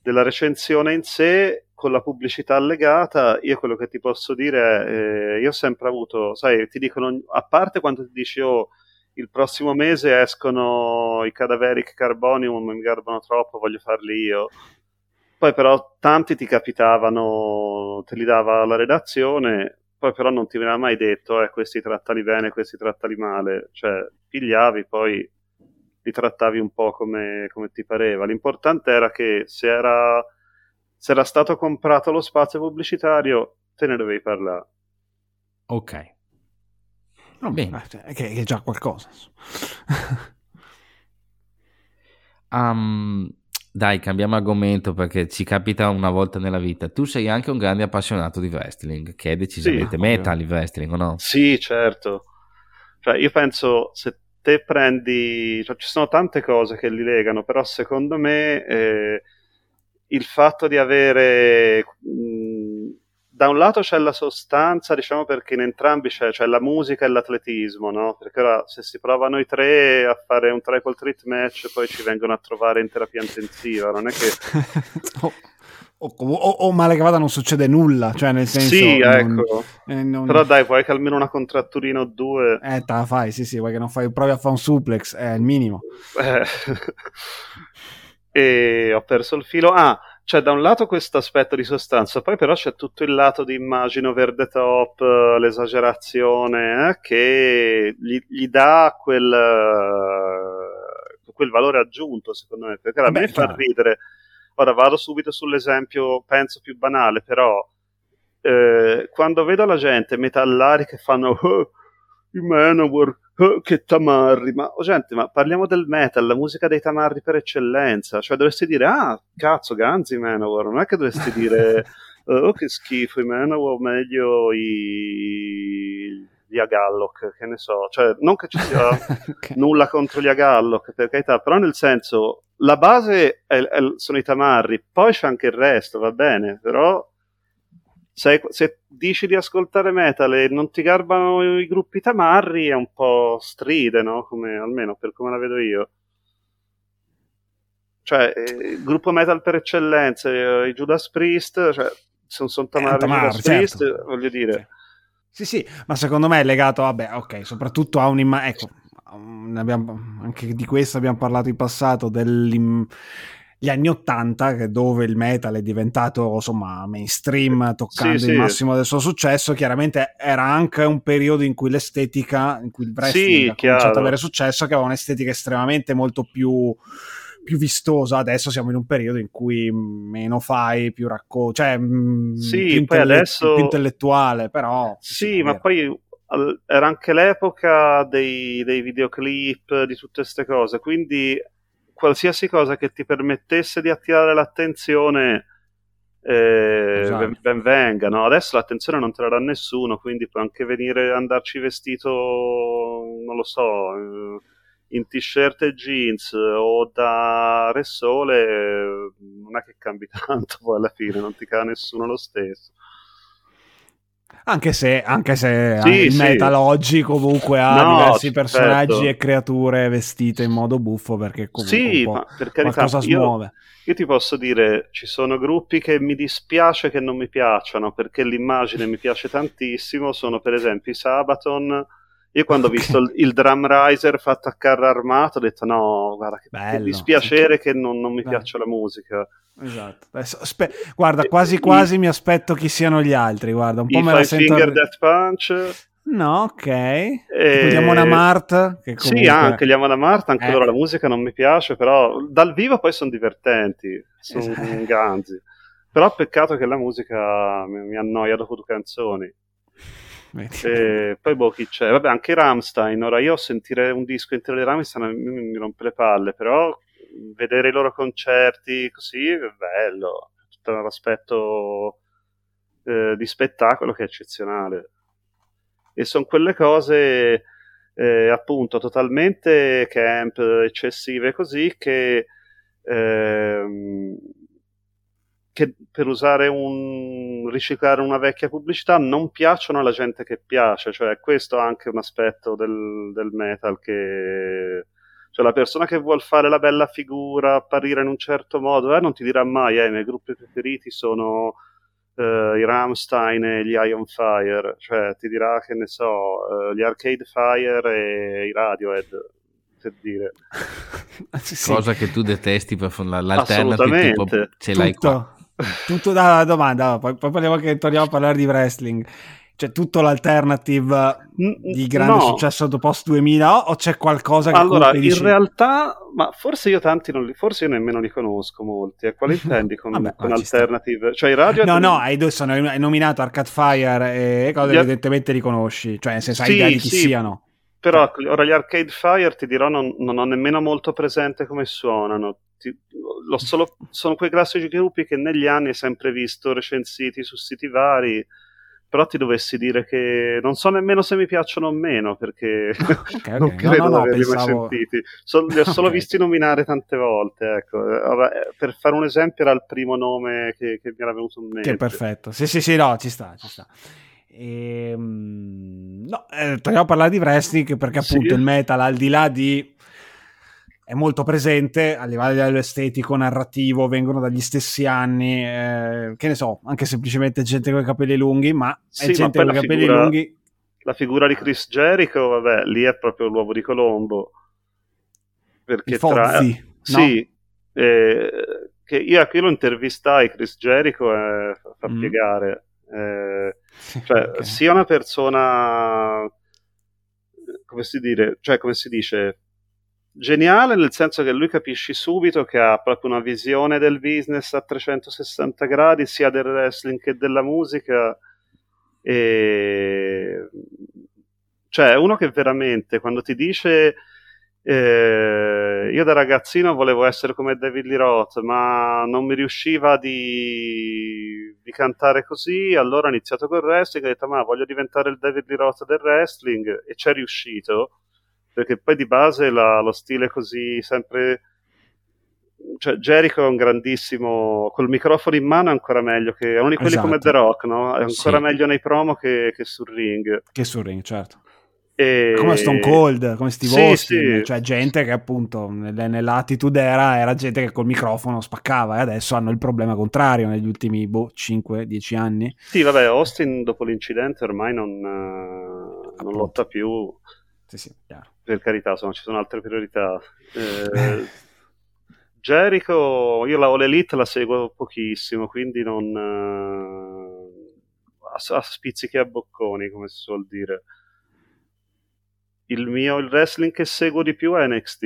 della recensione in sé, con la pubblicità allegata, io quello che ti posso dire è, eh, io ho sempre avuto, sai, ti dicono, a parte quando ti dici, oh, il prossimo mese escono i cadaveric carbonium, mi garbano troppo, voglio farli io. Poi però tanti ti capitavano, te li dava la redazione, poi però non ti veniva mai detto, eh, questi trattali bene, questi trattali male. Cioè, pigliavi, poi li trattavi un po' come, come ti pareva. L'importante era che se era, se era stato comprato lo spazio pubblicitario, te ne dovevi parlare. Ok. No, Bene. Cioè, che, è già qualcosa. um, *laughs* dai, cambiamo argomento perché ci capita una volta nella vita. Tu sei anche un grande appassionato di wrestling, che è decisamente sì, metal il wrestling, o no? Sì, certo. Cioè, io penso se te prendi, cioè, ci sono tante cose che li legano, però secondo me eh, il fatto di avere mh, da un lato c'è la sostanza, diciamo perché in entrambi c'è, c'è la musica e l'atletismo, no? Perché ora se si prova noi tre a fare un triple threat match, poi ci vengono a trovare in terapia intensiva, non è che... *laughs* o, o, o, male che vada non succede nulla, cioè nel senso... Sì, non, ecco. Eh, non... Però dai, vuoi che almeno una contratturina o due... Eh, te la fai, sì, sì, vuoi che non fai, provi a fare un suplex, è il minimo. Eh. *laughs* e ho perso il filo. Ah, c'è da un lato questo aspetto di sostanza, poi però c'è tutto il lato di immagine over the top, l'esagerazione, eh, che gli, gli dà quel, uh, quel, valore aggiunto, secondo me, perché a me fa ridere. Ora vado subito sull'esempio, penso più banale, però eh, quando vedo la gente metallari che fanno oh, i Manowar oh, che tamarri, ma oh, gente, ma parliamo del metal, la musica dei tamarri per eccellenza, cioè dovresti dire, ah, cazzo, Ganzi Manowar, non è che dovresti dire, *laughs* oh, che schifo i Manowar, meglio i gli Agalloc, che ne so, cioè non che ci sia *laughs* okay. nulla contro gli Agalloc, per carità, però nel senso la base è, è, sono i tamarri, poi c'è anche il resto, va bene, però se, se, dici di ascoltare metal e non ti garbano i gruppi tamarri è un po' stride, no? Come, almeno per come la vedo io. Cioè, eh, il gruppo metal per eccellenza, eh, i Judas Priest, cioè, sono, sono tamarri, eh, tamarri Judas certo. Priest, voglio dire... Sì. sì, sì, ma secondo me è legato, vabbè, ok, soprattutto a un'immagine... Ecco, abbiamo, anche di questo abbiamo parlato in passato, dell'immagine gli anni 80, dove il metal è diventato insomma mainstream, toccando sì, il sì. massimo del suo successo, chiaramente era anche un periodo in cui l'estetica, in cui il wrestling sì, ha cominciato ad avere successo, che aveva un'estetica estremamente molto più più vistosa. Adesso siamo in un periodo in cui meno fai, più racconti, cioè sì, più, intelle- adesso... più intellettuale, però... Sì, ma poi era anche l'epoca dei, dei videoclip, di tutte queste cose, quindi qualsiasi cosa che ti permettesse di attirare l'attenzione eh, esatto. ben, venga. No? Adesso l'attenzione non dà nessuno, quindi puoi anche venire andarci vestito, non lo so, in t-shirt e jeans o da Re Sole, non è che cambi *laughs* tanto poi alla fine, non ti cade nessuno lo stesso. Anche se, anche se sì, il sì. metal oggi comunque ha no, diversi personaggi certo. e creature vestite in modo buffo perché comunque sì, ma per carità, qualcosa smuove. Io ti posso dire, ci sono gruppi che mi dispiace che non mi piacciono perché l'immagine mi piace tantissimo, sono per esempio i Sabaton. Io quando okay. ho visto il, il, drum riser fatto a carro armato ho detto no, guarda che, Bello, che dispiacere che non, non mi Bello. piace la musica. Esatto. Adesso, spe- guarda, quasi quasi I, mi aspetto chi siano gli altri. Guarda, un po' me la sento. Finger Death Punch. No, ok. E... Tipo gli. Che comunque... Sì, anche gli Amon Amart, anche eh. loro la musica non mi piace, però dal vivo poi sono divertenti, sono esatto. ganzi. Però peccato che la musica mi, mi annoia dopo due canzoni. E poi boh, chi c'è? Vabbè, anche Ramstein. Ora io sentire un disco intero di Ramstein mi, mi rompe le palle, però vedere i loro concerti così è bello, tutto l'aspetto eh, di spettacolo che è eccezionale. E sono quelle cose eh, appunto totalmente camp, eccessive così che, ehm, che per usare un riciclare una vecchia pubblicità non piacciono alla gente che piace, cioè questo è anche un aspetto del, del metal che cioè la persona che vuole fare la bella figura, apparire in un certo modo, eh, non ti dirà mai, eh, i miei gruppi preferiti sono eh, i Ramstein e gli Ion Fire, cioè ti dirà che ne so, eh, gli Arcade Fire e i Radiohead, per dire. *laughs* sì. Cosa che tu detesti per l'alternativa tipo ce l'hai tutto, qua. Tutto da domanda, poi, poi parliamo che torniamo a parlare di wrestling. C'è tutto l'alternative di grande no. successo dopo post 2000 o c'è qualcosa che allora in dici... realtà ma forse io tanti non li forse io nemmeno li conosco molti. E quali *laughs* intendi con, Vabbè, con alternative? Cioè radio no no hai, due, sono, hai nominato Arcade Fire e cose che evidentemente li conosci. Cioè se sai sì, idea di chi sì. siano. Però ora gli Arcade Fire ti dirò non, non ho nemmeno molto presente come suonano. Ti, solo, sono quei classici gruppi che negli anni hai sempre visto recensiti su siti vari però ti dovessi dire che non so nemmeno se mi piacciono o meno perché okay, okay. *laughs* non credo no, no, di averli pensavo... mai sentiti so, li ho *laughs* solo okay. visti nominare tante volte ecco. Ora, eh, per fare un esempio era il primo nome che, che mi era venuto in mente che perfetto sì sì sì no ci sta ci sta ehm... no, eh, torniamo a parlare di wrestling perché appunto sì. il metal al di là di è molto presente a livello estetico, narrativo, vengono dagli stessi anni, eh, che ne so, anche semplicemente gente con i capelli lunghi, ma sì, è gente con i capelli figura, lunghi. La figura di Chris Jericho, vabbè, lì è proprio l'uovo di Colombo. Perché tra... No? Sì, eh, che io, io, lo intervistai, Chris Jericho, eh, fa mm. piegare. Eh, cioè, okay. sia una persona come si, dire, cioè, come si dice geniale nel senso che lui capisci subito che ha proprio una visione del business a 360 gradi sia del wrestling che della musica. E cioè uno che veramente quando ti dice eh, io da ragazzino volevo essere come David Lee Roth ma non mi riusciva di, di cantare così allora ho iniziato col wrestling e ho detto ma voglio diventare il David Lee Roth del wrestling e ci è riuscito perché poi di base la, lo stile così sempre cioè, Jericho è un grandissimo col microfono in mano è ancora meglio che è uno di quelli Esatto. come The Rock no? è ancora Sì. meglio nei promo che, che sul ring Che sul ring, certo. e... Come Stone Cold, come Steve Sì, Austin, sì. cioè gente che appunto nell'attitude era, era gente che col microfono spaccava e adesso hanno il problema contrario negli ultimi boh, 5-10 anni. sì vabbè Austin dopo l'incidente ormai non, eh, non lotta più Sì, sì, chiaro. Per carità insomma ci sono altre priorità. Eh, Jericho io la All Elite la seguo pochissimo quindi non eh, a, a spizzichi a bocconi come si suol dire. Il mio il wrestling che seguo di più è NXT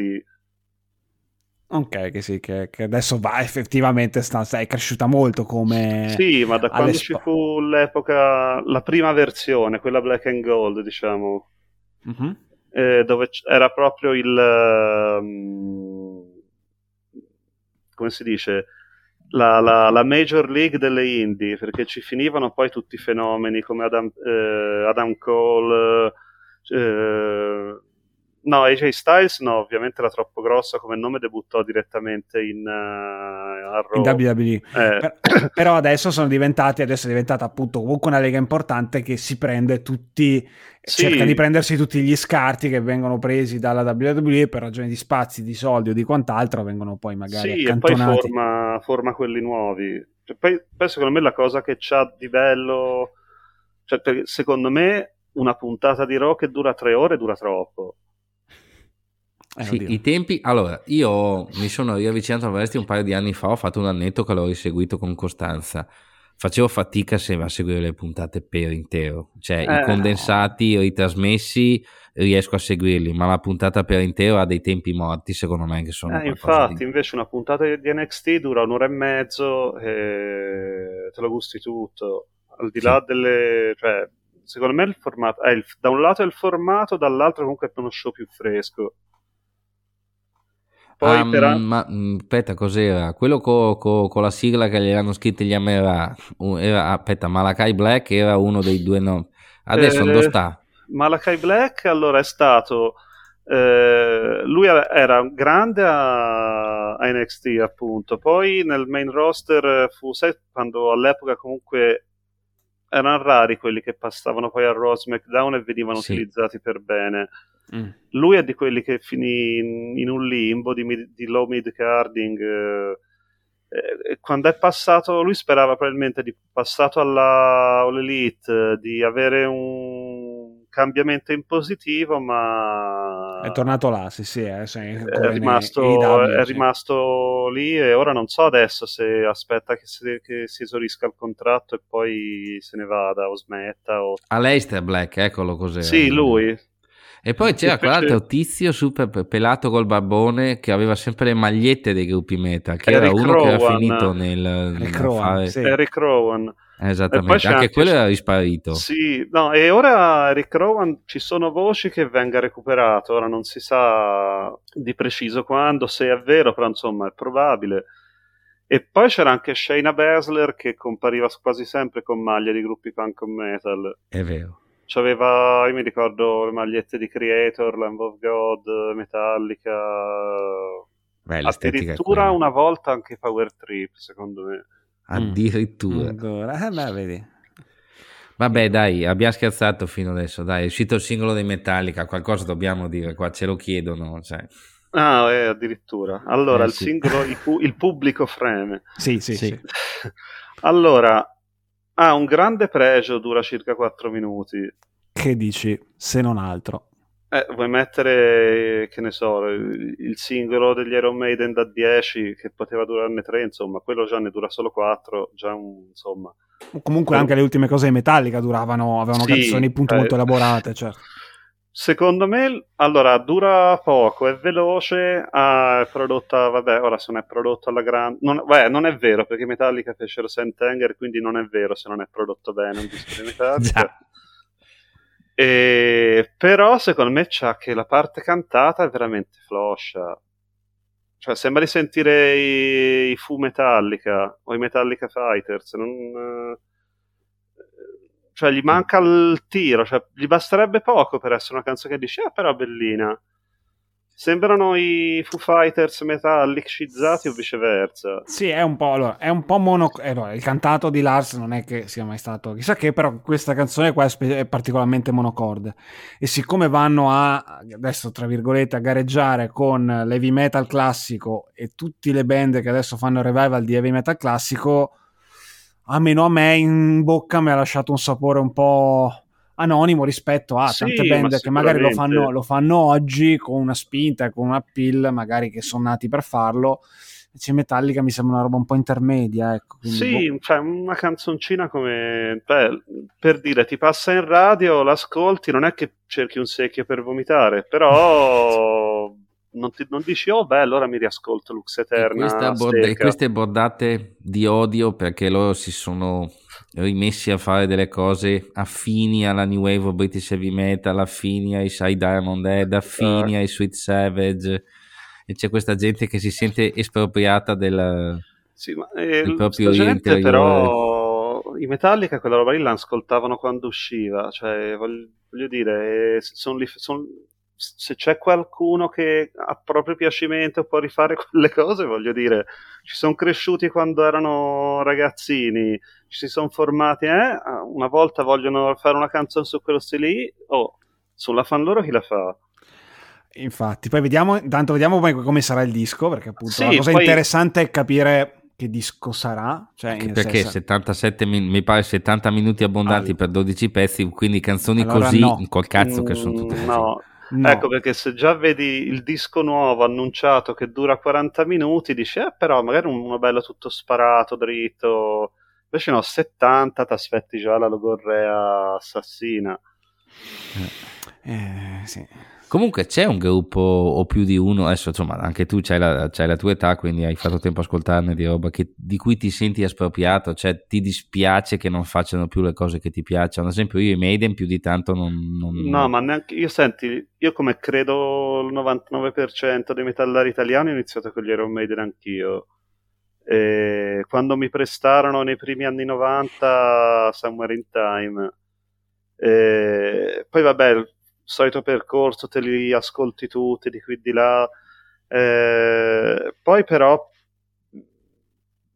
Ok, che sì, che, che adesso va effettivamente, sta, è cresciuta molto come... sì ma da quando ci fu l'epoca la prima versione quella black and gold diciamo. Mhm. Eh, dove era proprio il ehm, come si dice? La, la- la major league delle indie perché ci finivano poi tutti i fenomeni come Adam, eh, Adam Cole eh, no AJ Styles no ovviamente era troppo grossa come nome debuttò direttamente in, eh, a In. WWE. Eh, Per- *coughs* però adesso sono diventati, adesso è diventata appunto comunque una lega importante che si prende tutti, Sì. cerca di prendersi tutti gli scarti che vengono presi dalla WWE per ragioni di spazi, di soldi o di quant'altro, vengono poi magari Sì, e poi accantonati. forma, forma quelli nuovi. Cioè, poi, poi secondo me la cosa che c'ha di bello, cioè, secondo me una puntata di Raw che dura tre ore dura troppo. Eh, Sì, i tempi. Allora, io mi sono riavvicinato a Vesti un paio di anni fa. Ho fatto un annetto che l'ho riseguito con costanza. Facevo fatica se a seguire le puntate per intero, cioè Eh, i condensati ritrasmessi riesco a seguirli, ma la puntata per intero ha dei tempi morti, secondo me, che sono Eh, infatti, di- invece una puntata di NXT dura un'ora e mezzo e te lo gusti tutto. Al di Sì. là delle... Cioè, secondo me il formato... eh, il- da un lato è il formato, dall'altro comunque è uno show più fresco. Poi Ah, per... mm, ma mm, aspetta, cos'era? Quello co- co- con la sigla che gli erano scritti gli Amera. uh, era, aspetta, Malakai Black era uno dei due nomi. Adesso Eh, dove sta? Malachi Black allora è stato eh, lui era- era grande a, a NXT appunto poi nel main roster eh, fu sai quando all'epoca comunque erano rari quelli che passavano poi a Raw SmackDown e venivano Sì. utilizzati per bene Mm. lui è di quelli che finì in, in un limbo di, mid- di low mid carding eh, eh, quando è passato lui sperava probabilmente di passato alla All Elite eh, di avere un cambiamento in positivo ma È tornato là, sì, sì, eh, sì, è rimasto, AEW, è sì. rimasto lì e ora non so adesso se aspetta che si, che si esaurisca il contratto e poi se ne vada o smetta o... Aleister Black, eccolo cos'era. sì lui E poi c'era quell'altro tizio super pe- pelato col barbone che aveva sempre le magliette dei gruppi metal, che Eric era uno che era Rowan. finito nel, Eric nel Rowan, fare- sì. Eric Rowan poi Esattamente, c'è anche anche- quello era risparito. Sì, no, e ora Eric Rowan ci sono voci che venga recuperato, ora non si sa di preciso quando, se è vero, però insomma è probabile. E poi c'era anche Shayna Baszler che compariva quasi sempre con maglie di gruppi punk o metal. È vero. C'aveva, io mi ricordo le magliette di Creator, Lamb of God, Metallica, Beh, addirittura una volta anche Power Trip, secondo me. Addirittura. Ancora. Eh, beh, vedi. Vabbè, dai, abbiamo scherzato fino adesso. Dai, è uscito il singolo dei Metallica. Qualcosa dobbiamo dire qua, ce lo chiedono. Cioè. Ah, eh, addirittura. Allora, Eh, il sì. singolo, il, pu- il pubblico freme. Sì, sì, Sì. sì. *laughs* Allora, ha un grande pregio, dura circa 4 minuti. Che dici, se non altro? Eh, vuoi mettere, che ne so, il singolo degli Iron Maiden da 10 che poteva durarne 3, insomma, quello già ne dura solo 4, già un, insomma. Comunque anche le ultime cose di Metallica duravano, avevano Sì, canzoni appunto eh. molto elaborate, certo. Secondo me, allora, dura poco, è veloce, ah, è prodotta, vabbè, ora se non è prodotto alla grande... Non, beh, non è vero, perché Metallica fecero Sentenger, quindi non è vero se non è prodotto bene un disco di Metallica. *laughs* E, però secondo me c'ha che la parte cantata è veramente floscia. Cioè, sembra di sentire i, i Fu Metallica o i Metallica Fighters. Non, cioè, gli manca il tiro. Cioè, gli basterebbe poco per essere una canzone che dici, ah, però bellina. Sembrano i Foo Fighters metallicizzati o viceversa. Sì, è un po', allora, è un po' mono... Eh, no, il cantato di Lars non è che sia mai stato chissà che, però questa canzone qua è, particolarmente monocorde. E siccome vanno a, adesso tra virgolette, a gareggiare con l'heavy metal classico e tutte le band che adesso fanno revival di heavy metal classico, almeno a me in bocca mi ha lasciato un sapore un po' anonimo rispetto a Sì, tante ma band che magari lo fanno, lo fanno oggi con una spinta con una pill, magari che sono nati per farlo. Invece Metallica mi sembra una roba un po' intermedia, ecco. Sì, boh. cioè una canzoncina come beh, per dire ti passa in radio, l'ascolti, non è che cerchi un secchio per vomitare, però *laughs* non, ti- non dici oh beh allora mi riascolto Lux E Eterna. questa borda- secca". queste bordate di odio perché loro si sono rimessi a fare delle cose affini alla New Wave of British Heavy Metal, affini ai Side Diamond Head, affini ai Sweet Savage e c'è questa gente che si sente espropriata del... Sì, ma eh, il proprio gente interiore. però i Metallica quella roba lì l'ascoltavano quando usciva, cioè voglio, voglio dire, eh, son lì- son- se c'è qualcuno che a proprio piacimento può rifare *laughs* quelle cose, voglio dire, ci sono cresciuti quando erano ragazzini, ci si sono formati, eh, una volta vogliono fare una canzone su quello stile lì, oh, sulla fan loro chi la fa? Infatti, poi vediamo, intanto vediamo come sarà il disco, perché appunto Sì, la cosa poi- interessante è capire che disco sarà. Cioè, perché senso- 77 min- mi pare 70 minuti abbondanti Ah. per 12 pezzi, quindi canzoni Allora così no. col cazzo che sono Mm, tutte così. No, no. Ecco perché se già vedi il disco nuovo annunciato che dura 40 minuti, dici, eh, però magari un- uno bello tutto sparato, dritto. Invece no, 70, ti aspetti già la logorrea assassina. Eh, sì. Comunque c'è un gruppo o più di uno, adesso insomma anche tu c'hai la, la tua età, quindi hai fatto tempo a ascoltarne di roba che- di cui ti senti espropriato, cioè ti dispiace che non facciano più le cose che ti piacciono. Ad esempio io i Maiden più di tanto non... non- No, ma neanche io senti, io come credo il 99% dei metallari italiani ho iniziato con gli Iron Maiden anch'io. E quando mi prestarono nei primi anni 90 Somewhere in Time. E poi vabbè, solito percorso, te li ascolti tutti di qui di là. Eh, poi però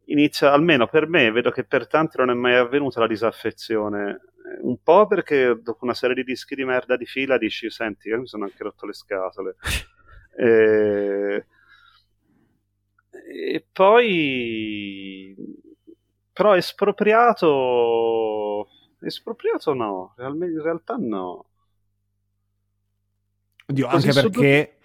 inizia, almeno per me, vedo che per tanti non è mai avvenuta la disaffezione. Eh, Un po' perché dopo una serie di dischi di merda di fila dici, senti, io mi sono anche rotto le scatole. *laughs* E, e poi, però espropriato, espropriato no, in realtà no. Oddio, anche perché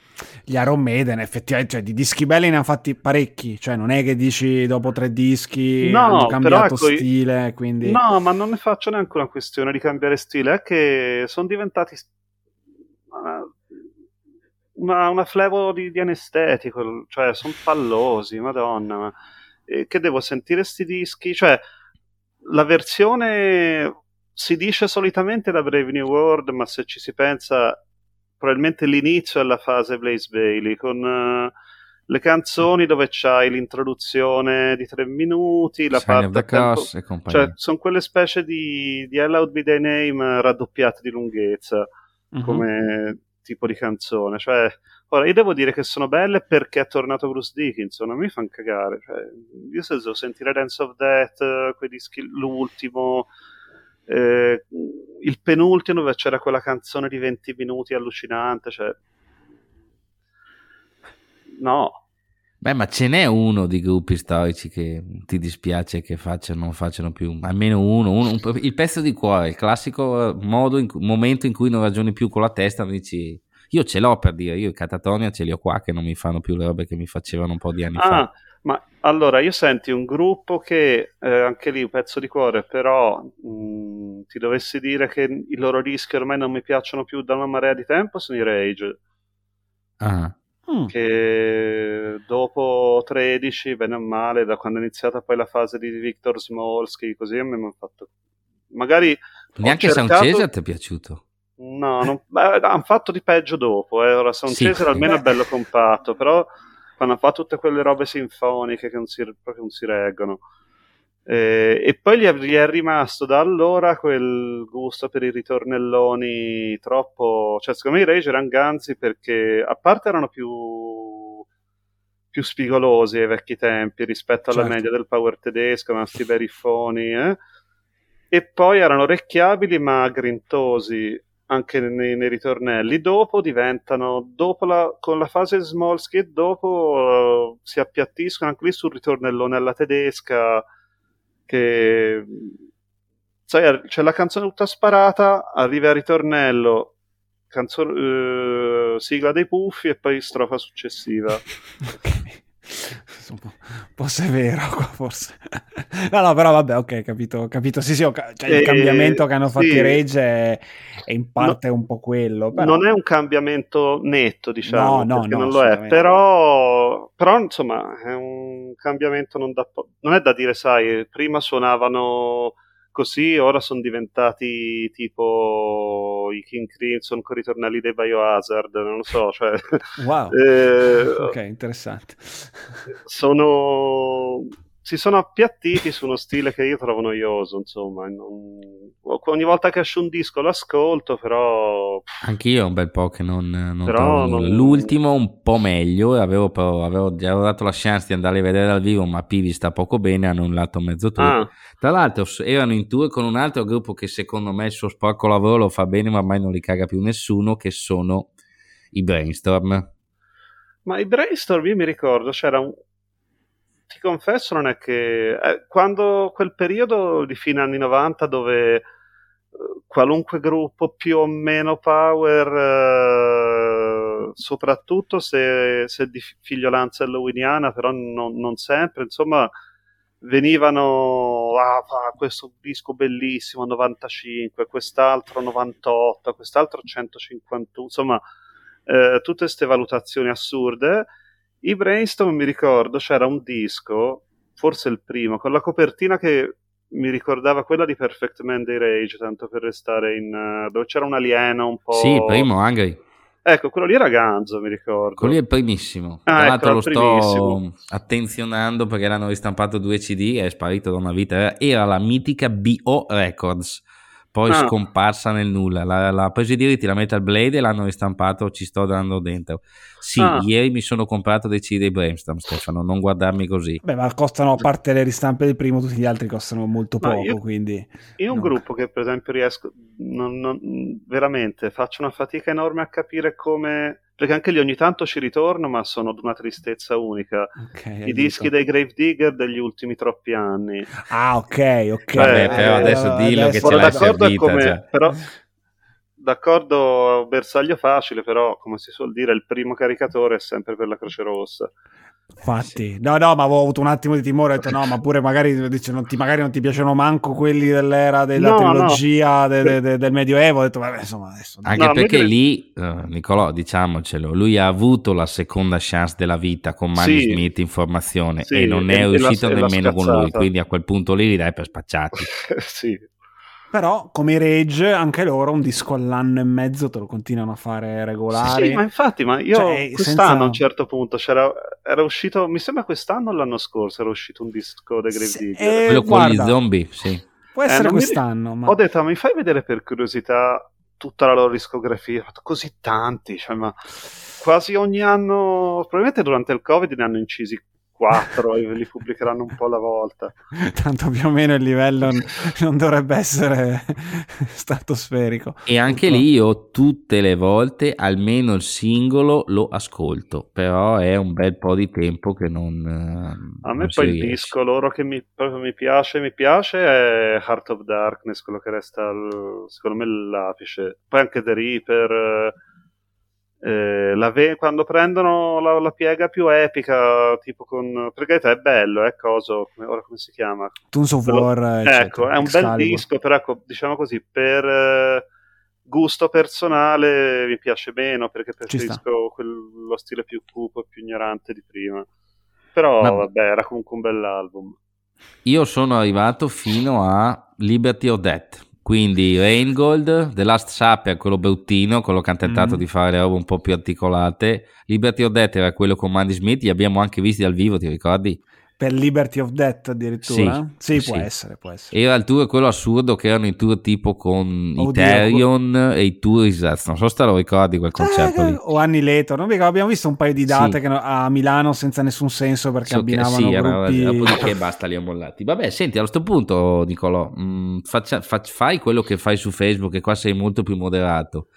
gli Iron Maiden effettivamente, cioè di dischi belli ne hanno fatti parecchi, cioè non è che dici dopo tre dischi No, hanno cambiato ecco, stile, quindi... No, ma non ne faccio neanche una questione di cambiare stile, è che sono diventati una, una, flevo di, di anestetico, cioè sono pallosi, madonna. Ma, eh, che devo sentire sti dischi? Cioè, la versione si dice solitamente da Brave New World, ma se ci si pensa, probabilmente l'inizio è la fase Blaze Bailey, con... eh, le canzoni dove c'hai l'introduzione di tre minuti, la Sign of parte tempo- Cross e compagnia. cioè, sono quelle specie di, di Hell Be Thy Name raddoppiate di lunghezza Mhm. come tipo di canzone. Cioè, ora io devo dire che sono belle perché è tornato Bruce Dickinson, non mi fanno cagare. Cioè, io se devo sentire Dance of Death, eh, quei dischi, l'ultimo, eh, il penultimo dove c'era quella canzone di 20 minuti allucinante, cioè. No, Beh, ma ce n'è uno di gruppi storici che ti dispiace che facciano, non facciano più, almeno uno, uno- un- il pezzo di cuore, il classico modo in momento in cui non ragioni più con la testa, dici, io ce l'ho per dire, io i Catatonia ce li ho qua che non mi fanno più le robe che mi facevano un po' di anni fa. Ma allora io senti un gruppo che eh, anche lì un pezzo di cuore, però mh, ti dovessi dire che i loro dischi ormai non mi piacciono più da una marea di tempo, sono i Rage, Ah. Mm. che dopo 13, bene o male, da quando è iniziata poi la fase di Victor Smolsky, così a me mi hanno fatto... Magari Neanche Sound cercato- Cesar ti è piaciuto? No, non... beh, hanno fatto di peggio dopo. Eh. Ora Sound Sì. Chaser almeno è bello compatto, però quando fatto tutte quelle robe sinfoniche che non si, proprio non si reggono. Eh, e poi gli è, gli è, rimasto da allora quel gusto per i ritornelloni troppo... Cioè, secondo me i Rage erano ganzi perché, a parte erano più, più spigolosi ai vecchi tempi rispetto alla certo. media del power tedesco, ma sti beriffoni, eh? e poi erano orecchiabili ma grintosi anche nei, nei ritornelli. Dopo diventano, dopo la, con la fase small skate, dopo uh, si appiattiscono anche lì sul ritornellone alla tedesca che sai, c'è la canzone tutta sparata, arriva il ritornello, canzone, uh, sigla dei puffi e poi strofa successiva. *laughs* un po', un po' severo forse. no, no, però vabbè, ok, capito, capito. Sì, sì, cioè, il cambiamento che hanno fatto sì. i Rage è, è, in parte no, un po' quello. Però... Non è un cambiamento netto, diciamo, no, no, no non lo è, però, però insomma è un cambiamento non, da, non è da dire, sai, prima suonavano così, ora sono diventati tipo i King Crimson con i ritornelli dei Biohazard, non lo so, cioè... Wow, *laughs* eh, ok, interessante. Sono... Si sono appiattiti su uno stile che io trovo noioso, insomma. Non... Ogni volta che esce un disco lo ascolto, però... Anch'io un bel po' che non... non però non... L'ultimo un po' meglio, avevo, avevo, avevo, dato la chance di andare a vedere dal vivo, ma Pivi sta poco bene, hanno un lato mezzo tour. Ah tra l'altro erano in tour con un altro gruppo che secondo me il suo sporco lavoro lo fa bene, ma ormai non li caga più nessuno, che sono i Brainstorm. Ma i Brainstorm io mi ricordo, c'era un... Ti confesso, non è che... Eh, quando quel periodo di fine anni 90 dove eh, qualunque gruppo più o meno power, eh, soprattutto se, se di figliolanza halloweeniana, però non, non sempre, insomma venivano ah, questo disco bellissimo 95 quest'altro 98 quest'altro 151 insomma eh, tutte queste valutazioni assurde i brainstorm mi ricordo c'era un disco forse il primo con la copertina che mi ricordava quella di Perfect Man Day Rage tanto per restare in uh, dove c'era un alieno un po' sì primo Angry Ecco, quello lì era Ganzo, mi ricordo. Quello lì è il primissimo. Ah, Tra ecco, l'altro lo sto attenzionando perché l'hanno ristampato due CD e è sparito da una vita. Era la mitica BO Records, poi ah. scomparsa nel nulla. La, la presa i diritti la Metal Blade e l'hanno ristampato, ci sto dando dentro. Sì, ah. ieri mi sono comprato dei CD dei Brainstorm, Stefano, non guardarmi così. Beh, ma costano, a parte le ristampe del primo, tutti gli altri costano molto poco, io, quindi... Io un gruppo che per esempio riesco, non, non, veramente, faccio una fatica enorme a capire come... Perché anche lì ogni tanto ci ritorno, ma sono di una tristezza unica. Okay, I dischi dei Grave Digger degli ultimi troppi anni. Ah, ok, ok. Vabbè, però adesso eh, dillo adesso... che ce l'hai servita. Come, cioè. Però d'accordo, bersaglio facile, però come si suol dire, il primo caricatore è sempre per la Croce Rossa. Infatti, no, no, ma avevo avuto un attimo di timore, ho detto no, ma pure magari, dice, non ti, magari non ti piacciono manco quelli dell'era della no, trilogia no. De, de, de, del Medioevo, ho detto vabbè, insomma, adesso... Anche no, perché lì, uh, Nicolò, diciamocelo, lui ha avuto la seconda chance della vita con Manny sì. Smith in formazione sì, e non è riuscito la, nemmeno con lui, quindi a quel punto lì li dai per spacciati. *laughs* sì, però, come i Rage, anche loro un disco all'anno e mezzo te lo continuano a fare regolare. Sì, ma infatti, ma io cioè, quest'anno senza... a un certo punto c'era, era uscito, mi sembra quest'anno o l'anno scorso era uscito un disco dei Grave sì, Digger. Eh, Quello con gli zombie, sì. Può essere eh, quest'anno. Mi... Ma... Ho detto, mi fai vedere per curiosità tutta la loro discografia? Ho fatto così tanti, cioè, ma quasi ogni anno, probabilmente durante il Covid ne hanno incisi quattro e li pubblicheranno un po' alla volta. *laughs* Tanto più o meno il livello non dovrebbe essere *laughs* stratosferico. E anche lì io tutte le volte almeno il singolo lo ascolto, però è un bel po' di tempo che non... A me non poi il disco loro che mi, proprio mi piace, mi piace è Heart of Darkness, quello che resta secondo me l'apice. Poi anche The Reaper eh, ve- quando prendono la, la, piega più epica, tipo con perché è bello, è eh, coso, come, ora come si chiama? Toons of War, ecco, è un bel disco, però ecco, diciamo così, per eh, gusto personale mi piace meno perché preferisco quel, lo stile più cupo e più ignorante di prima. Però Ma... vabbè, era comunque un bell'album. Io sono arrivato fino a Liberty or Death quindi Raingold, The Last Supper, quello bruttino, quello che hanno tentato mm. di fare robe un po' più articolate. Liberty of Death era quello con Mandy Smith, li abbiamo anche visti dal vivo, ti ricordi? Per Liberty of Death addirittura? Sì, sì, sì. può essere, può essere. Era il tour quello assurdo che erano i tour tipo con Oddio, i Therion e i Tourisats. Non so se te lo ricordi quel concerto Eh, lì. o anni later, non ricordo, abbiamo visto un paio di date Sì. che a Milano senza nessun senso perché So che- abbinavano sì, era- gruppi... dopodiché *laughs* basta, li ho mollati. Vabbè, senti, a questo punto, Nicolò, mh, faccia- fa- fai quello che fai su Facebook, che qua sei molto più moderato.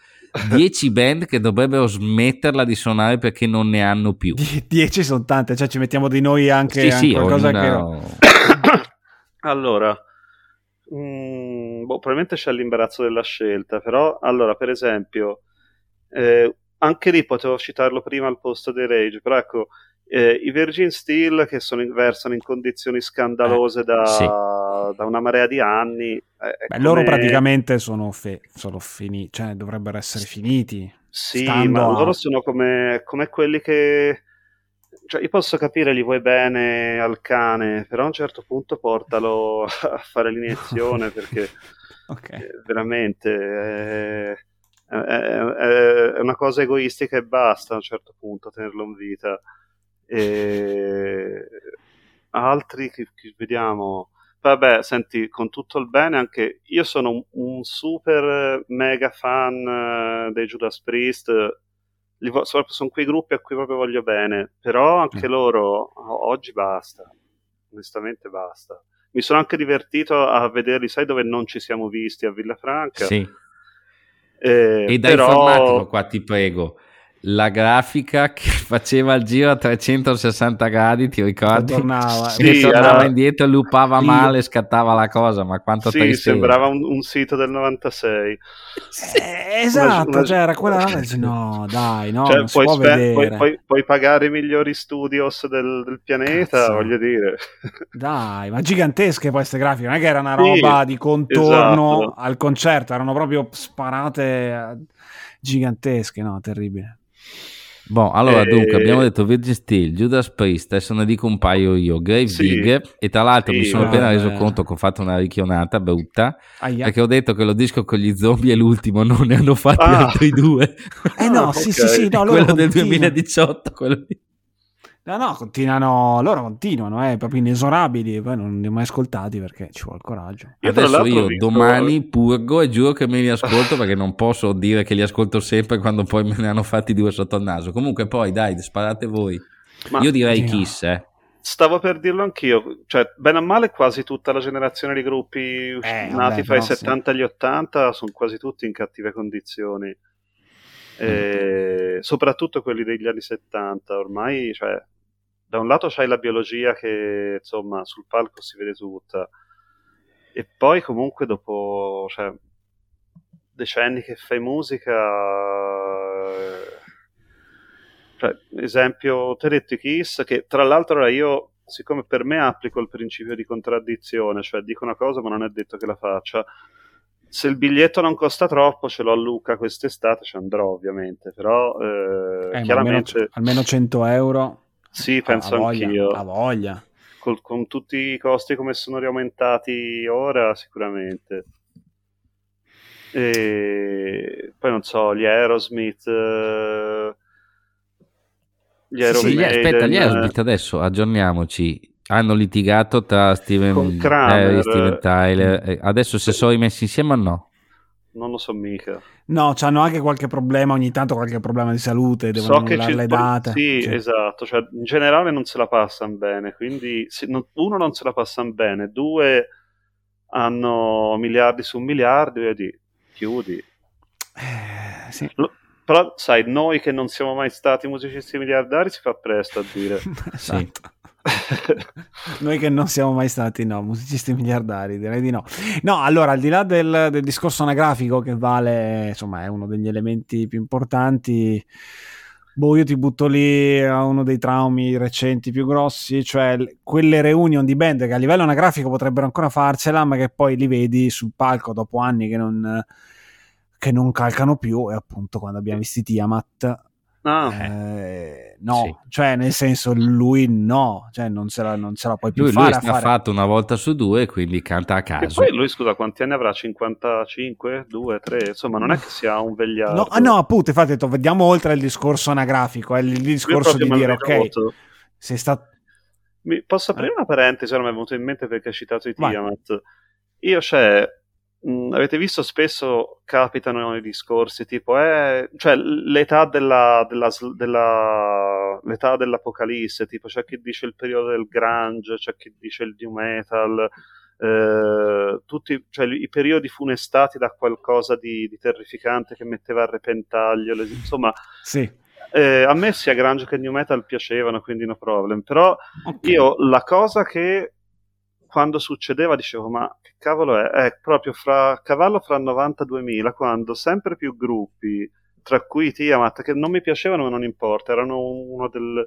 10 band che dovrebbero smetterla di suonare perché non ne hanno più. Die- Dieci sono tante, cioè ci mettiamo di noi anche, sì, sì, anche qualcosa ognuna- che... *coughs* Allora, mm, boh, probabilmente c'è l'imbarazzo della scelta, però allora, per esempio, eh, anche lì potevo citarlo prima al posto dei Rage, però ecco, eh, i Virgin Steel che sono in- versano in condizioni scandalose da, Eh, sì. Da una marea di anni. eh, Beh, loro come- praticamente sono, fe- sono finiti, cioè dovrebbero essere finiti. Sì, ma a- loro sono come, come quelli che... Cioè, io posso capire, li vuoi bene al cane, però a un certo punto portalo *laughs* a fare l'iniezione perché *laughs* Ok. eh, veramente eh, è, è- è una cosa egoistica e basta a un certo punto tenerlo in vita. E altri che, che vediamo. Vabbè, senti, con tutto il bene, anche io sono un, un super eh, mega fan eh, dei Judas Priest. Vo- sono, sono quei gruppi a cui proprio voglio bene, però anche Mm. loro o- oggi basta. Onestamente basta. Mi sono anche divertito a vederli, sai dove non ci siamo visti a Villafranca? Sì. Eh, E da però- informatico qua ti prego. La grafica che *laughs* faceva il giro a 360 gradi, ti ricordi? Tornava. Sì, tornava era- indietro, lupava Sì. male, scattava la cosa, ma quanto Sì, tristezza. sembrava un, un sito del 96. Eh, esatto, Una- cioè era quella no, dai, no, Cioè, puoi, può spe- puoi- puoi- puoi pagare i migliori studios del, del pianeta, Cazzo. voglio dire. Dai, ma gigantesche poi queste grafiche, non è che era una Sì, roba di contorno esatto. al concerto, erano proprio sparate eh, gigantesche, no, terribile. Boh, allora Eh, dunque abbiamo detto Virgin Steel, Judas Priest, adesso ne dico un paio io, Grave Sì. Digger e tra l'altro Sì, mi sono vabbè. appena reso conto che ho fatto una ricchionata brutta Aia. perché ho detto che lo disco con gli zombie è l'ultimo, *laughs* non ne hanno fatti Ah. altri due. Eh no, Ah, *laughs* sì, sì, sì, no, quello del continuano. 2018, quello lì. No, no, continuano, loro continuano, eh, proprio inesorabili, poi non li ho mai ascoltati perché ci vuole coraggio. Io, Adesso io visto- domani purgo e giuro che me li ascolto perché non posso dire che li ascolto sempre quando poi me ne hanno fatti due sotto il naso. Comunque poi dai, sparate voi. Ma Io direi Dio. Kiss, eh. stavo per dirlo anch'io, cioè, bene o male, quasi tutta la generazione di gruppi us- Eh, nati vabbè, fra i però sì. 70 e gli 80 sono quasi tutti in cattive condizioni. E soprattutto quelli degli anni 70, ormai, cioè, da un lato c'hai la biologia che insomma sul palco si vede tutta, e poi comunque dopo cioè, decenni che fai musica, eh, cioè, esempio, te detto i Kiss, che tra l'altro io, siccome per me applico il principio di contraddizione, cioè dico una cosa ma non è detto che la faccia, se il biglietto non costa troppo, ce l'ho a Luca quest'estate, ci andrò ovviamente, però eh, Eh, ma almeno, chiaramente almeno 100 euro. Sì, penso a voglia, anch'io. A voglia. Col- con tutti i costi come sono riaumentati ora, sicuramente. E poi non so, gli Aerosmith, eh, gli Iron Sì, Maiden, aspetta, gli eh, Aerosmith adesso aggiorniamoci. Hanno litigato tra Steven. Harris, Steven Tyler. eh, Adesso se sono rimessi insieme o no? Non lo so mica. No, hanno anche qualche problema, ogni tanto qualche problema di salute, devono so che ci- le date. Sì, Sì. esatto, cioè, in generale non se la passano bene, quindi se- non- uno non se la passano bene, due hanno miliardi su miliardi, vedi, chiudi. Eh, sì. Lo- Però sai, noi che non siamo mai stati musicisti miliardari si fa presto a dire. *laughs* esatto. *laughs* Noi che non siamo mai stati, no, musicisti miliardari, direi di no. No, allora, al di là del, del discorso anagrafico che vale, insomma, è uno degli elementi più importanti, boh, io ti butto lì a uno dei traumi recenti più grossi, cioè quelle reunion di band che a livello anagrafico potrebbero ancora farcela, ma che poi li vedi sul palco dopo anni che non, che non calcano più, e appunto quando abbiamo visto Tiamat, Ah, eh, no, sì. cioè nel senso lui no, cioè non se la, non ce la puoi più Lui, fare lui ha fatto una volta su due, quindi canta a e caso. poi lui, scusa, quanti anni avrà? 55? 2, 3? Insomma, non è che sia un vegliardo. No, ah, no, appunto, infatti detto, vediamo oltre il discorso anagrafico, è il Lui è discorso di dire, ok, malvenuto. sei stato... Mi, posso aprire eh. una parentesi? Ora mi è venuto in mente perché hai citato i Tiamat. Io, cioè, mh, avete visto spesso capitano i discorsi tipo, eh, cioè, l'età della, della, della, l'età dell'apocalisse, tipo, c'è chi dice il periodo del grunge, c'è chi dice il new metal, eh, tutti cioè, i periodi funestati da qualcosa di, di terrificante che metteva a repentaglio, le, insomma, sì. eh, a me sia grunge che new metal piacevano, quindi no problem, però okay. io la cosa che quando succedeva dicevo ma che cavolo è? È proprio fra cavallo fra 90 e 2000 quando sempre più gruppi tra cui Tiamat che non mi piacevano ma non importa erano uno del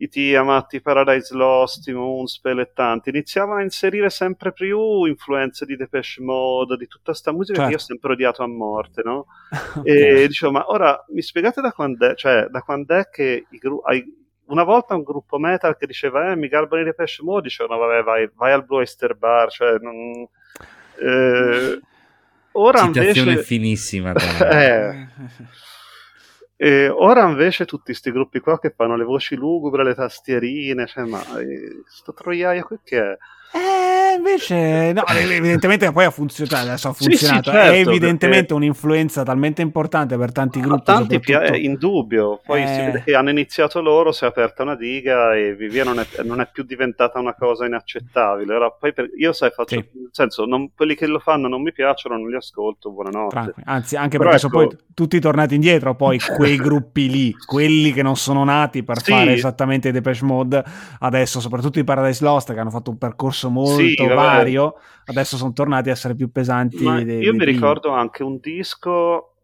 i Tiamat, i Paradise Lost, i Moonspell e tanti, iniziavano a inserire sempre più influenze di Depeche Mode, di tutta questa musica certo. che io ho sempre odiato a morte, no? *laughs* okay. E dicevo, ma ora mi spiegate da quando è, cioè, da quando è che i gru- hai, una volta un gruppo metal che diceva, eh, mi garbano i Depeche Mode, diceva, no, vabbè, vai, vai al Blue Oyster Bar, cioè, non... Eh, ora Citazione invece... finissima. *laughs* eh, e ora invece tutti questi gruppi qua che fanno le voci lugubre, le tastierine, cioè, ma eh, sto troiaio qui che è? Eh, invece, no, evidentemente poi ha funzionato, adesso ha funzionato. Sì, sì, certo, è evidentemente perché... un'influenza talmente importante per tanti gruppi. Tanti soprattutto... è indubbio. Poi eh... si vede che hanno iniziato loro, si è aperta una diga e via non è, non è più diventata una cosa inaccettabile. Allora, poi per... io sai, faccio, sì. nel senso, non, quelli che lo fanno non mi piacciono, non li ascolto, buonanotte. Tranquilli. Anzi, anche Però perché ecco... sono poi tutti tornati indietro, poi *laughs* quei gruppi lì, quelli che non sono nati per fare esattamente Depeche Mode, adesso soprattutto i Paradise Lost che hanno fatto un percorso percorso sì, vario, adesso sono tornati a essere più pesanti. Ma dei, io dei mi primi. ricordo anche un disco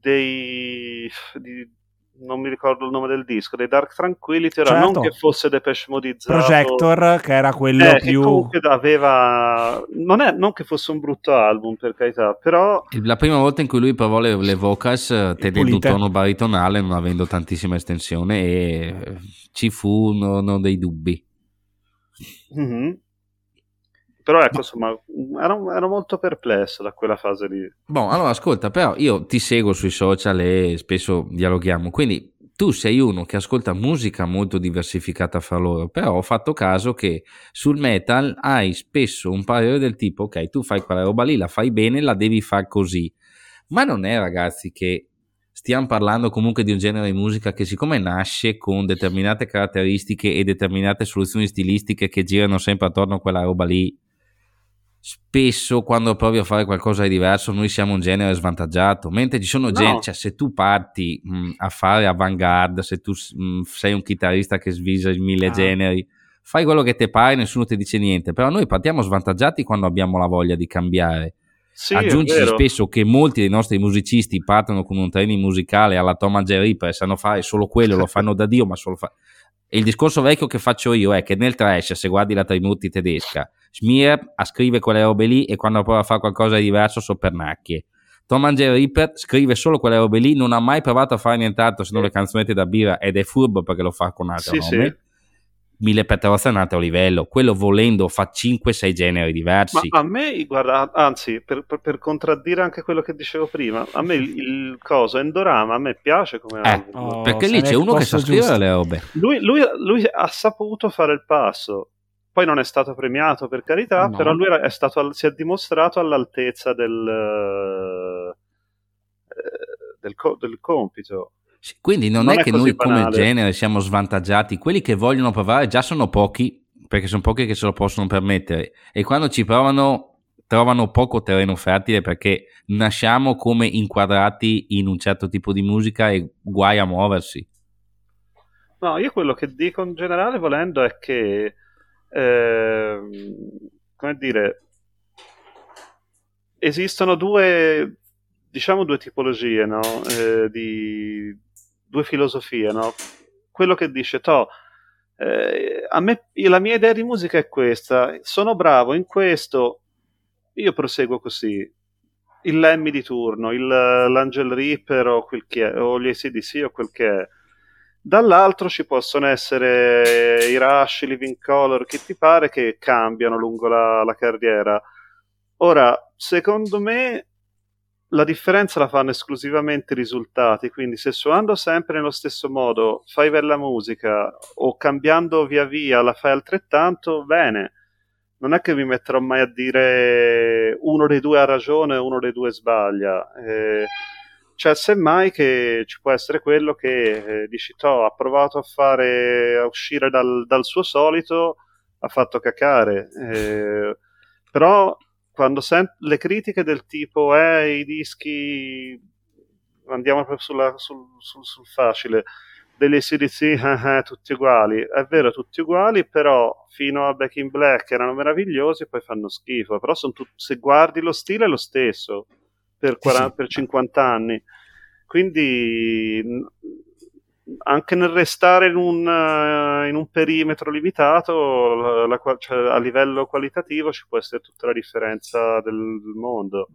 dei... Di, non mi ricordo il nome del disco, dei Dark Tranquility, era certo. non che fosse Depeche Modizzato. Projector, che era quello eh, più... comunque aveva... Non, è, non che fosse un brutto album, per carità, però... La prima volta in cui lui provò le, le vocals eh, tenendo un tono baritonale, non avendo tantissima estensione, e ci furono dei dubbi. Mm-hmm. Però ecco, insomma, ero, ero, molto perplesso da quella fase lì. Boh, allora ascolta, però io ti seguo sui social e spesso dialoghiamo, quindi tu sei uno che ascolta musica molto diversificata fra loro, però ho fatto caso che sul metal hai spesso un parere del tipo, ok, tu fai quella roba lì, la fai bene, la devi fare così. Ma non è, ragazzi, che stiamo parlando comunque di un genere di musica che siccome nasce con determinate caratteristiche e determinate soluzioni stilistiche che girano sempre attorno a quella roba lì, spesso quando provi a fare qualcosa di diverso noi siamo un genere svantaggiato mentre ci sono no. generi cioè se tu parti mh, a fare avant-garde se tu mh, sei un chitarrista che svisa in mille ah. generi fai quello che ti pare nessuno ti dice niente però noi partiamo svantaggiati quando abbiamo la voglia di cambiare sì, aggiungi spesso che molti dei nostri musicisti partono con un training musicale alla Tom Jerry per sanno fare solo quello lo fanno da Dio ma solo fa... e il discorso vecchio che faccio io è che nel trash se guardi la Trimutti tedesca Smear scrive quelle robe lì e quando prova a fare qualcosa di diverso so pernacchie. Tom Angelo Ripper scrive solo quelle robe lì, non ha mai provato a fare nient'altro se non le canzonette da birra ed è furbo perché lo fa con altri sì, nome. Sì. Mille Petrozza è un altro livello, quello volendo fa 5-6 generi diversi. Ma a me, guarda, anzi, per, per, per, contraddire anche quello che dicevo prima, a me il, il coso Endorama a me piace come eh, oh, perché lì c'è uno che sa scrivere le robe. Lui, lui, lui ha saputo fare il passo poi non è stato premiato per carità, no. però lui è stato, si è dimostrato all'altezza del, eh, del, del compito. Quindi non, non, è, che noi banale. come genere siamo svantaggiati, quelli che vogliono provare già sono pochi, perché sono pochi che se lo possono permettere, e quando ci provano trovano poco terreno fertile perché nasciamo come inquadrati in un certo tipo di musica e guai a muoversi. No, io quello che dico in generale volendo è che eh, come dire, esistono due, diciamo due tipologie, no? eh, di, due filosofie, no? Quello che dice, to, eh, me, la mia idea di musica è questa, sono bravo in questo, io proseguo così. Il Lemmy di turno, il, l'Angel Reaper o, quel che è, o gli ACDC o quel che è Dall'altro ci possono essere i Rush, i Living Color, che ti pare che cambiano lungo la, la carriera. Ora, secondo me, la differenza la fanno esclusivamente i risultati, quindi se suonando sempre nello stesso modo fai bella musica o cambiando via via la fai altrettanto, bene. Non è che mi metterò mai a dire uno dei due ha ragione e uno dei due sbaglia. Eh, cioè, semmai che ci può essere quello che eh, dici, to, ha provato a fare, a uscire dal, dal suo solito, ha fatto cacare. Eh, però quando sento le critiche del tipo eh, i dischi andiamo proprio sulla, sul, sul, sul, facile delle CDC eh, eh, tutti uguali. È vero tutti uguali però fino a Back in Black erano meravigliosi e poi fanno schifo. Però tut- se guardi lo stile è lo stesso per, 40, sì. per 50 anni quindi anche nel restare in un, uh, in un perimetro limitato, la, la, cioè, a livello qualitativo ci può essere tutta la differenza del, del mondo.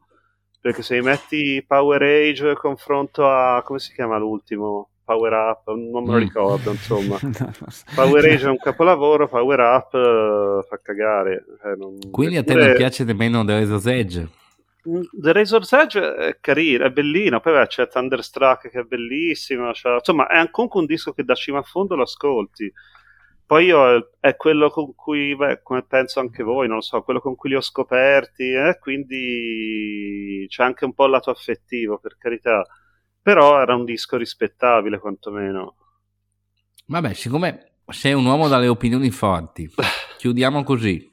Perché se metti Power Age confronto a come si chiama l'ultimo? Power Up, non me lo mm. ricordo, insomma. *laughs* Power Age è un capolavoro, Power Up uh, fa cagare. Eh, non... Quindi a te non piace nemmeno The Razor's Edge? The Razor's Edge è carino, è bellino, poi beh, c'è Thunderstruck che è bellissimo, cioè, insomma è comunque un disco che da cima a fondo lo ascolti. Poi io è quello con cui, beh, come penso anche voi, non lo so, quello con cui li ho scoperti, eh, quindi c'è anche un po' il lato affettivo, per carità. Però era un disco rispettabile, quantomeno. Vabbè, siccome sei un uomo dalle opinioni forti, *laughs* chiudiamo così.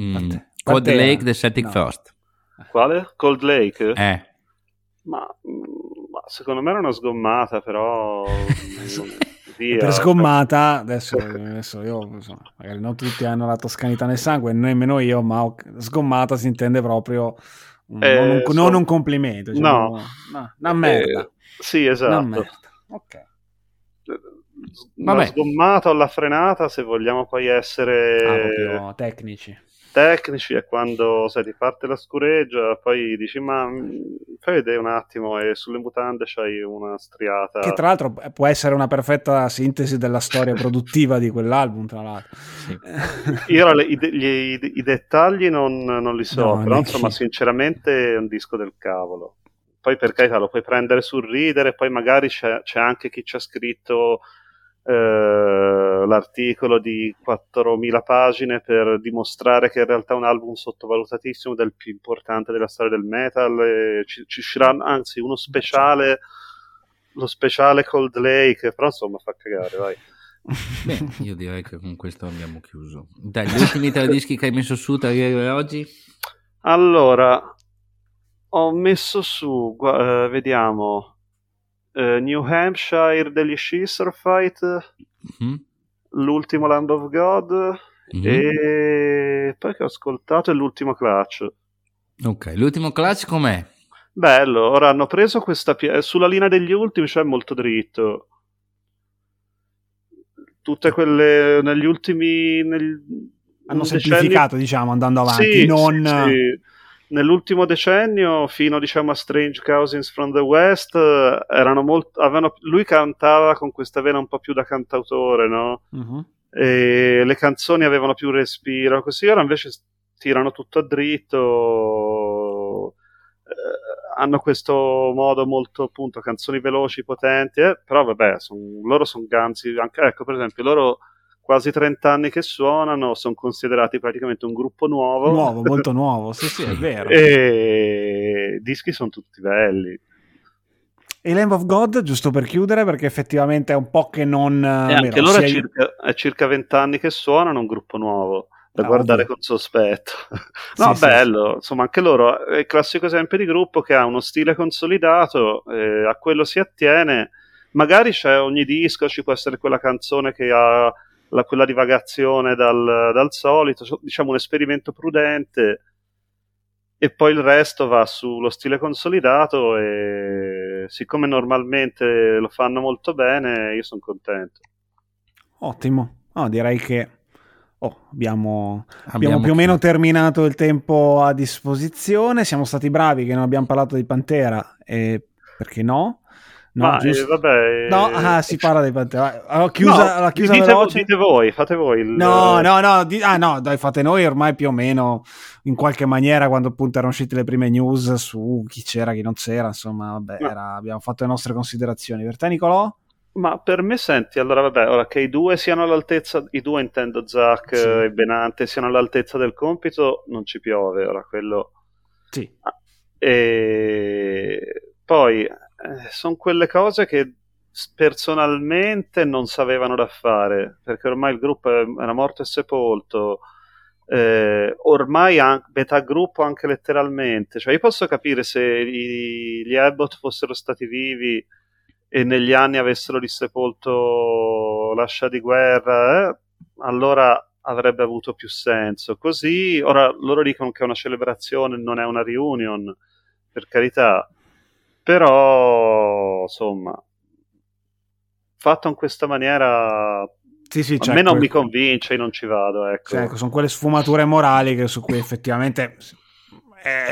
Mm, Code Lake The Celtic no. Frost. Quale? Cold Lake? Eh. Ma, ma secondo me era una sgommata, però... *laughs* Via. Per sgommata, adesso, adesso io insomma, magari non tutti hanno la toscanità nel sangue, nemmeno io, ma sgommata si intende proprio eh, non, un, so... non, un, complimento, diciamo, no. no, una merda. Eh, sì, esatto. Una merda. Ok. La sgommata o la frenata, se vogliamo poi essere ah, tecnici tecnici è quando sai, ti parte la scureggia, poi dici ma mm, fai vedere un attimo e sulle mutande c'hai una striata. Che tra l'altro può essere una perfetta sintesi della storia produttiva di quell'album, tra l'altro. Sì. *laughs* Io le, i, gli, i, dettagli non, non, li so, no, però insomma sinceramente è un disco del cavolo. Poi per carità lo puoi prendere sul ridere, poi magari c'è, c'è anche chi ci ha scritto eh, l'articolo di 4.000 pagine per dimostrare che in realtà è un album sottovalutatissimo del più importante della storia del metal ci, ci uscirà anzi uno speciale lo speciale Cold Lake però insomma fa cagare vai Beh, io direi che con questo abbiamo chiuso. Dai, gli ultimi tre dischi che hai messo su tra ieri e oggi? Allora, ho messo su, uh, vediamo, uh, New Hampshire degli Scissor Fight, mm-hmm. l'ultimo Land of God mm-hmm. e poi che ho ascoltato è l'ultimo Clutch. Ok, l'ultimo Clutch com'è? Bello, ora hanno preso questa pie- sulla linea degli ultimi, cioè molto dritto. Tutte quelle negli ultimi nel, hanno semplificato, diciamo, andando avanti, sì, non sì, sì nell'ultimo decennio, fino diciamo, a Strange Cousins from the West, erano molto, avevano, lui cantava con questa vena un po' più da cantautore, no? Uh-huh. E le canzoni avevano più respiro, così ora invece tirano tutto a dritto. Eh, hanno questo modo molto appunto canzoni veloci, potenti, eh, però vabbè, son, loro sono ganzi, anche, ecco per esempio, loro quasi 30 anni che suonano, sono considerati praticamente un gruppo nuovo. Nuovo, molto *laughs* nuovo, sì sì, è vero. e i dischi sono tutti belli. E Lamb of God, giusto per chiudere, perché effettivamente è un po' che non... E anche vero, loro è, circa, è circa 20 anni che suonano un gruppo nuovo da ah, guardare ovvio. con sospetto. *laughs* no, sì, bello, sì. insomma, anche loro è il classico esempio di gruppo che ha uno stile consolidato, eh, a quello si attiene. Magari c'è ogni disco, ci può essere quella canzone che ha la, quella divagazione dal, dal solito, diciamo un esperimento prudente e poi il resto va sullo stile consolidato e siccome normalmente lo fanno molto bene io sono contento. Ottimo. Oh, direi che oh, abbiamo, abbiamo, abbiamo, più o meno terminato il tempo a disposizione. Siamo stati bravi che non abbiamo parlato di Pantera e perché no No, Ma, giusto. eh, vabbè, No, eh, ah, si parla dei Pantera. Allora, chiusa, No, la chiusa dite, veloce. dite voi, fate voi. Il, No, no, no, di- ah no, dai, fate noi ormai più o meno in qualche maniera quando appunto erano uscite le prime news su chi c'era, chi non c'era, insomma, vabbè, No. era- abbiamo fatto le nostre considerazioni. Per te Nicolò? Ma per me senti, allora vabbè, ora che i due siano all'altezza, i due intendo Zack Sì. e Benante, siano all'altezza del compito, non ci piove, ora quello... Sì. E poi sono quelle cose che personalmente non sapevano da fare, perché ormai il gruppo era morto e sepolto, eh, ormai an- metà gruppo anche letteralmente, cioè io posso capire se i- gli Abbott fossero stati vivi e negli anni avessero risepolto l'ascia di guerra, eh, allora avrebbe avuto più senso. Così, ora loro dicono che è una celebrazione, non è una reunion, per carità, però insomma, fatto in questa maniera, Sì, sì, a c'è me non quel- mi convince, non ci vado. Ecco. Cioè, ecco, sono quelle sfumature morali che- su cui effettivamente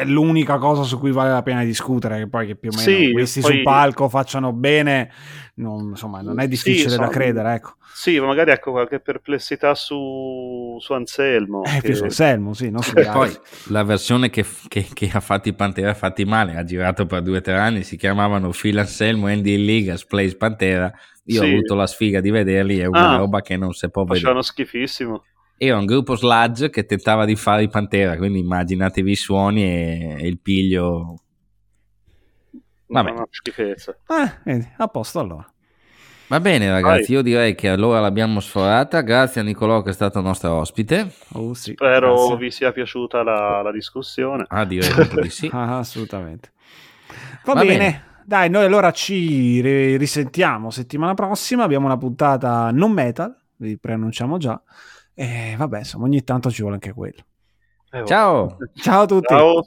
è l'unica cosa su cui vale la pena discutere, che poi che più o meno Sì, questi poi- sul palco facciano bene, non, insomma, non è Sì, difficile da insomma, credere, ecco. Sì, ma magari ecco qualche perplessità su, su Anselmo. Eh, che- più su Anselmo, sì, non su E *laughs* poi la versione che, che- che ha fatto i Pantera fatti male, ha girato per due o tre anni, si chiamavano Phil Anselmo, Andy Ligas, Plays Pantera. Io Sì. ho avuto la sfiga di vederli, è una Ah. roba che non si può vedere. Facevano schifissimo. Era un gruppo sludge che tentava di fare i Pantera, quindi immaginatevi i suoni e, e il piglio. Vabbè. Una schifezza. Eh, a posto allora. Va bene ragazzi, io direi che allora l'abbiamo sforata, grazie a Nicolò che è stato nostro ospite. Oh, sì, Spero grazie. vi sia piaciuta la, la discussione. Ah, direi *laughs* di sì. Ah, assolutamente. Va, Va bene. bene. Dai, noi allora ci ri- risentiamo settimana prossima. Abbiamo una puntata non metal, vi preannunciamo già. E vabbè, insomma, ogni tanto ci vuole anche quello. Eh. Ciao! Ciao a tutti. Ciao.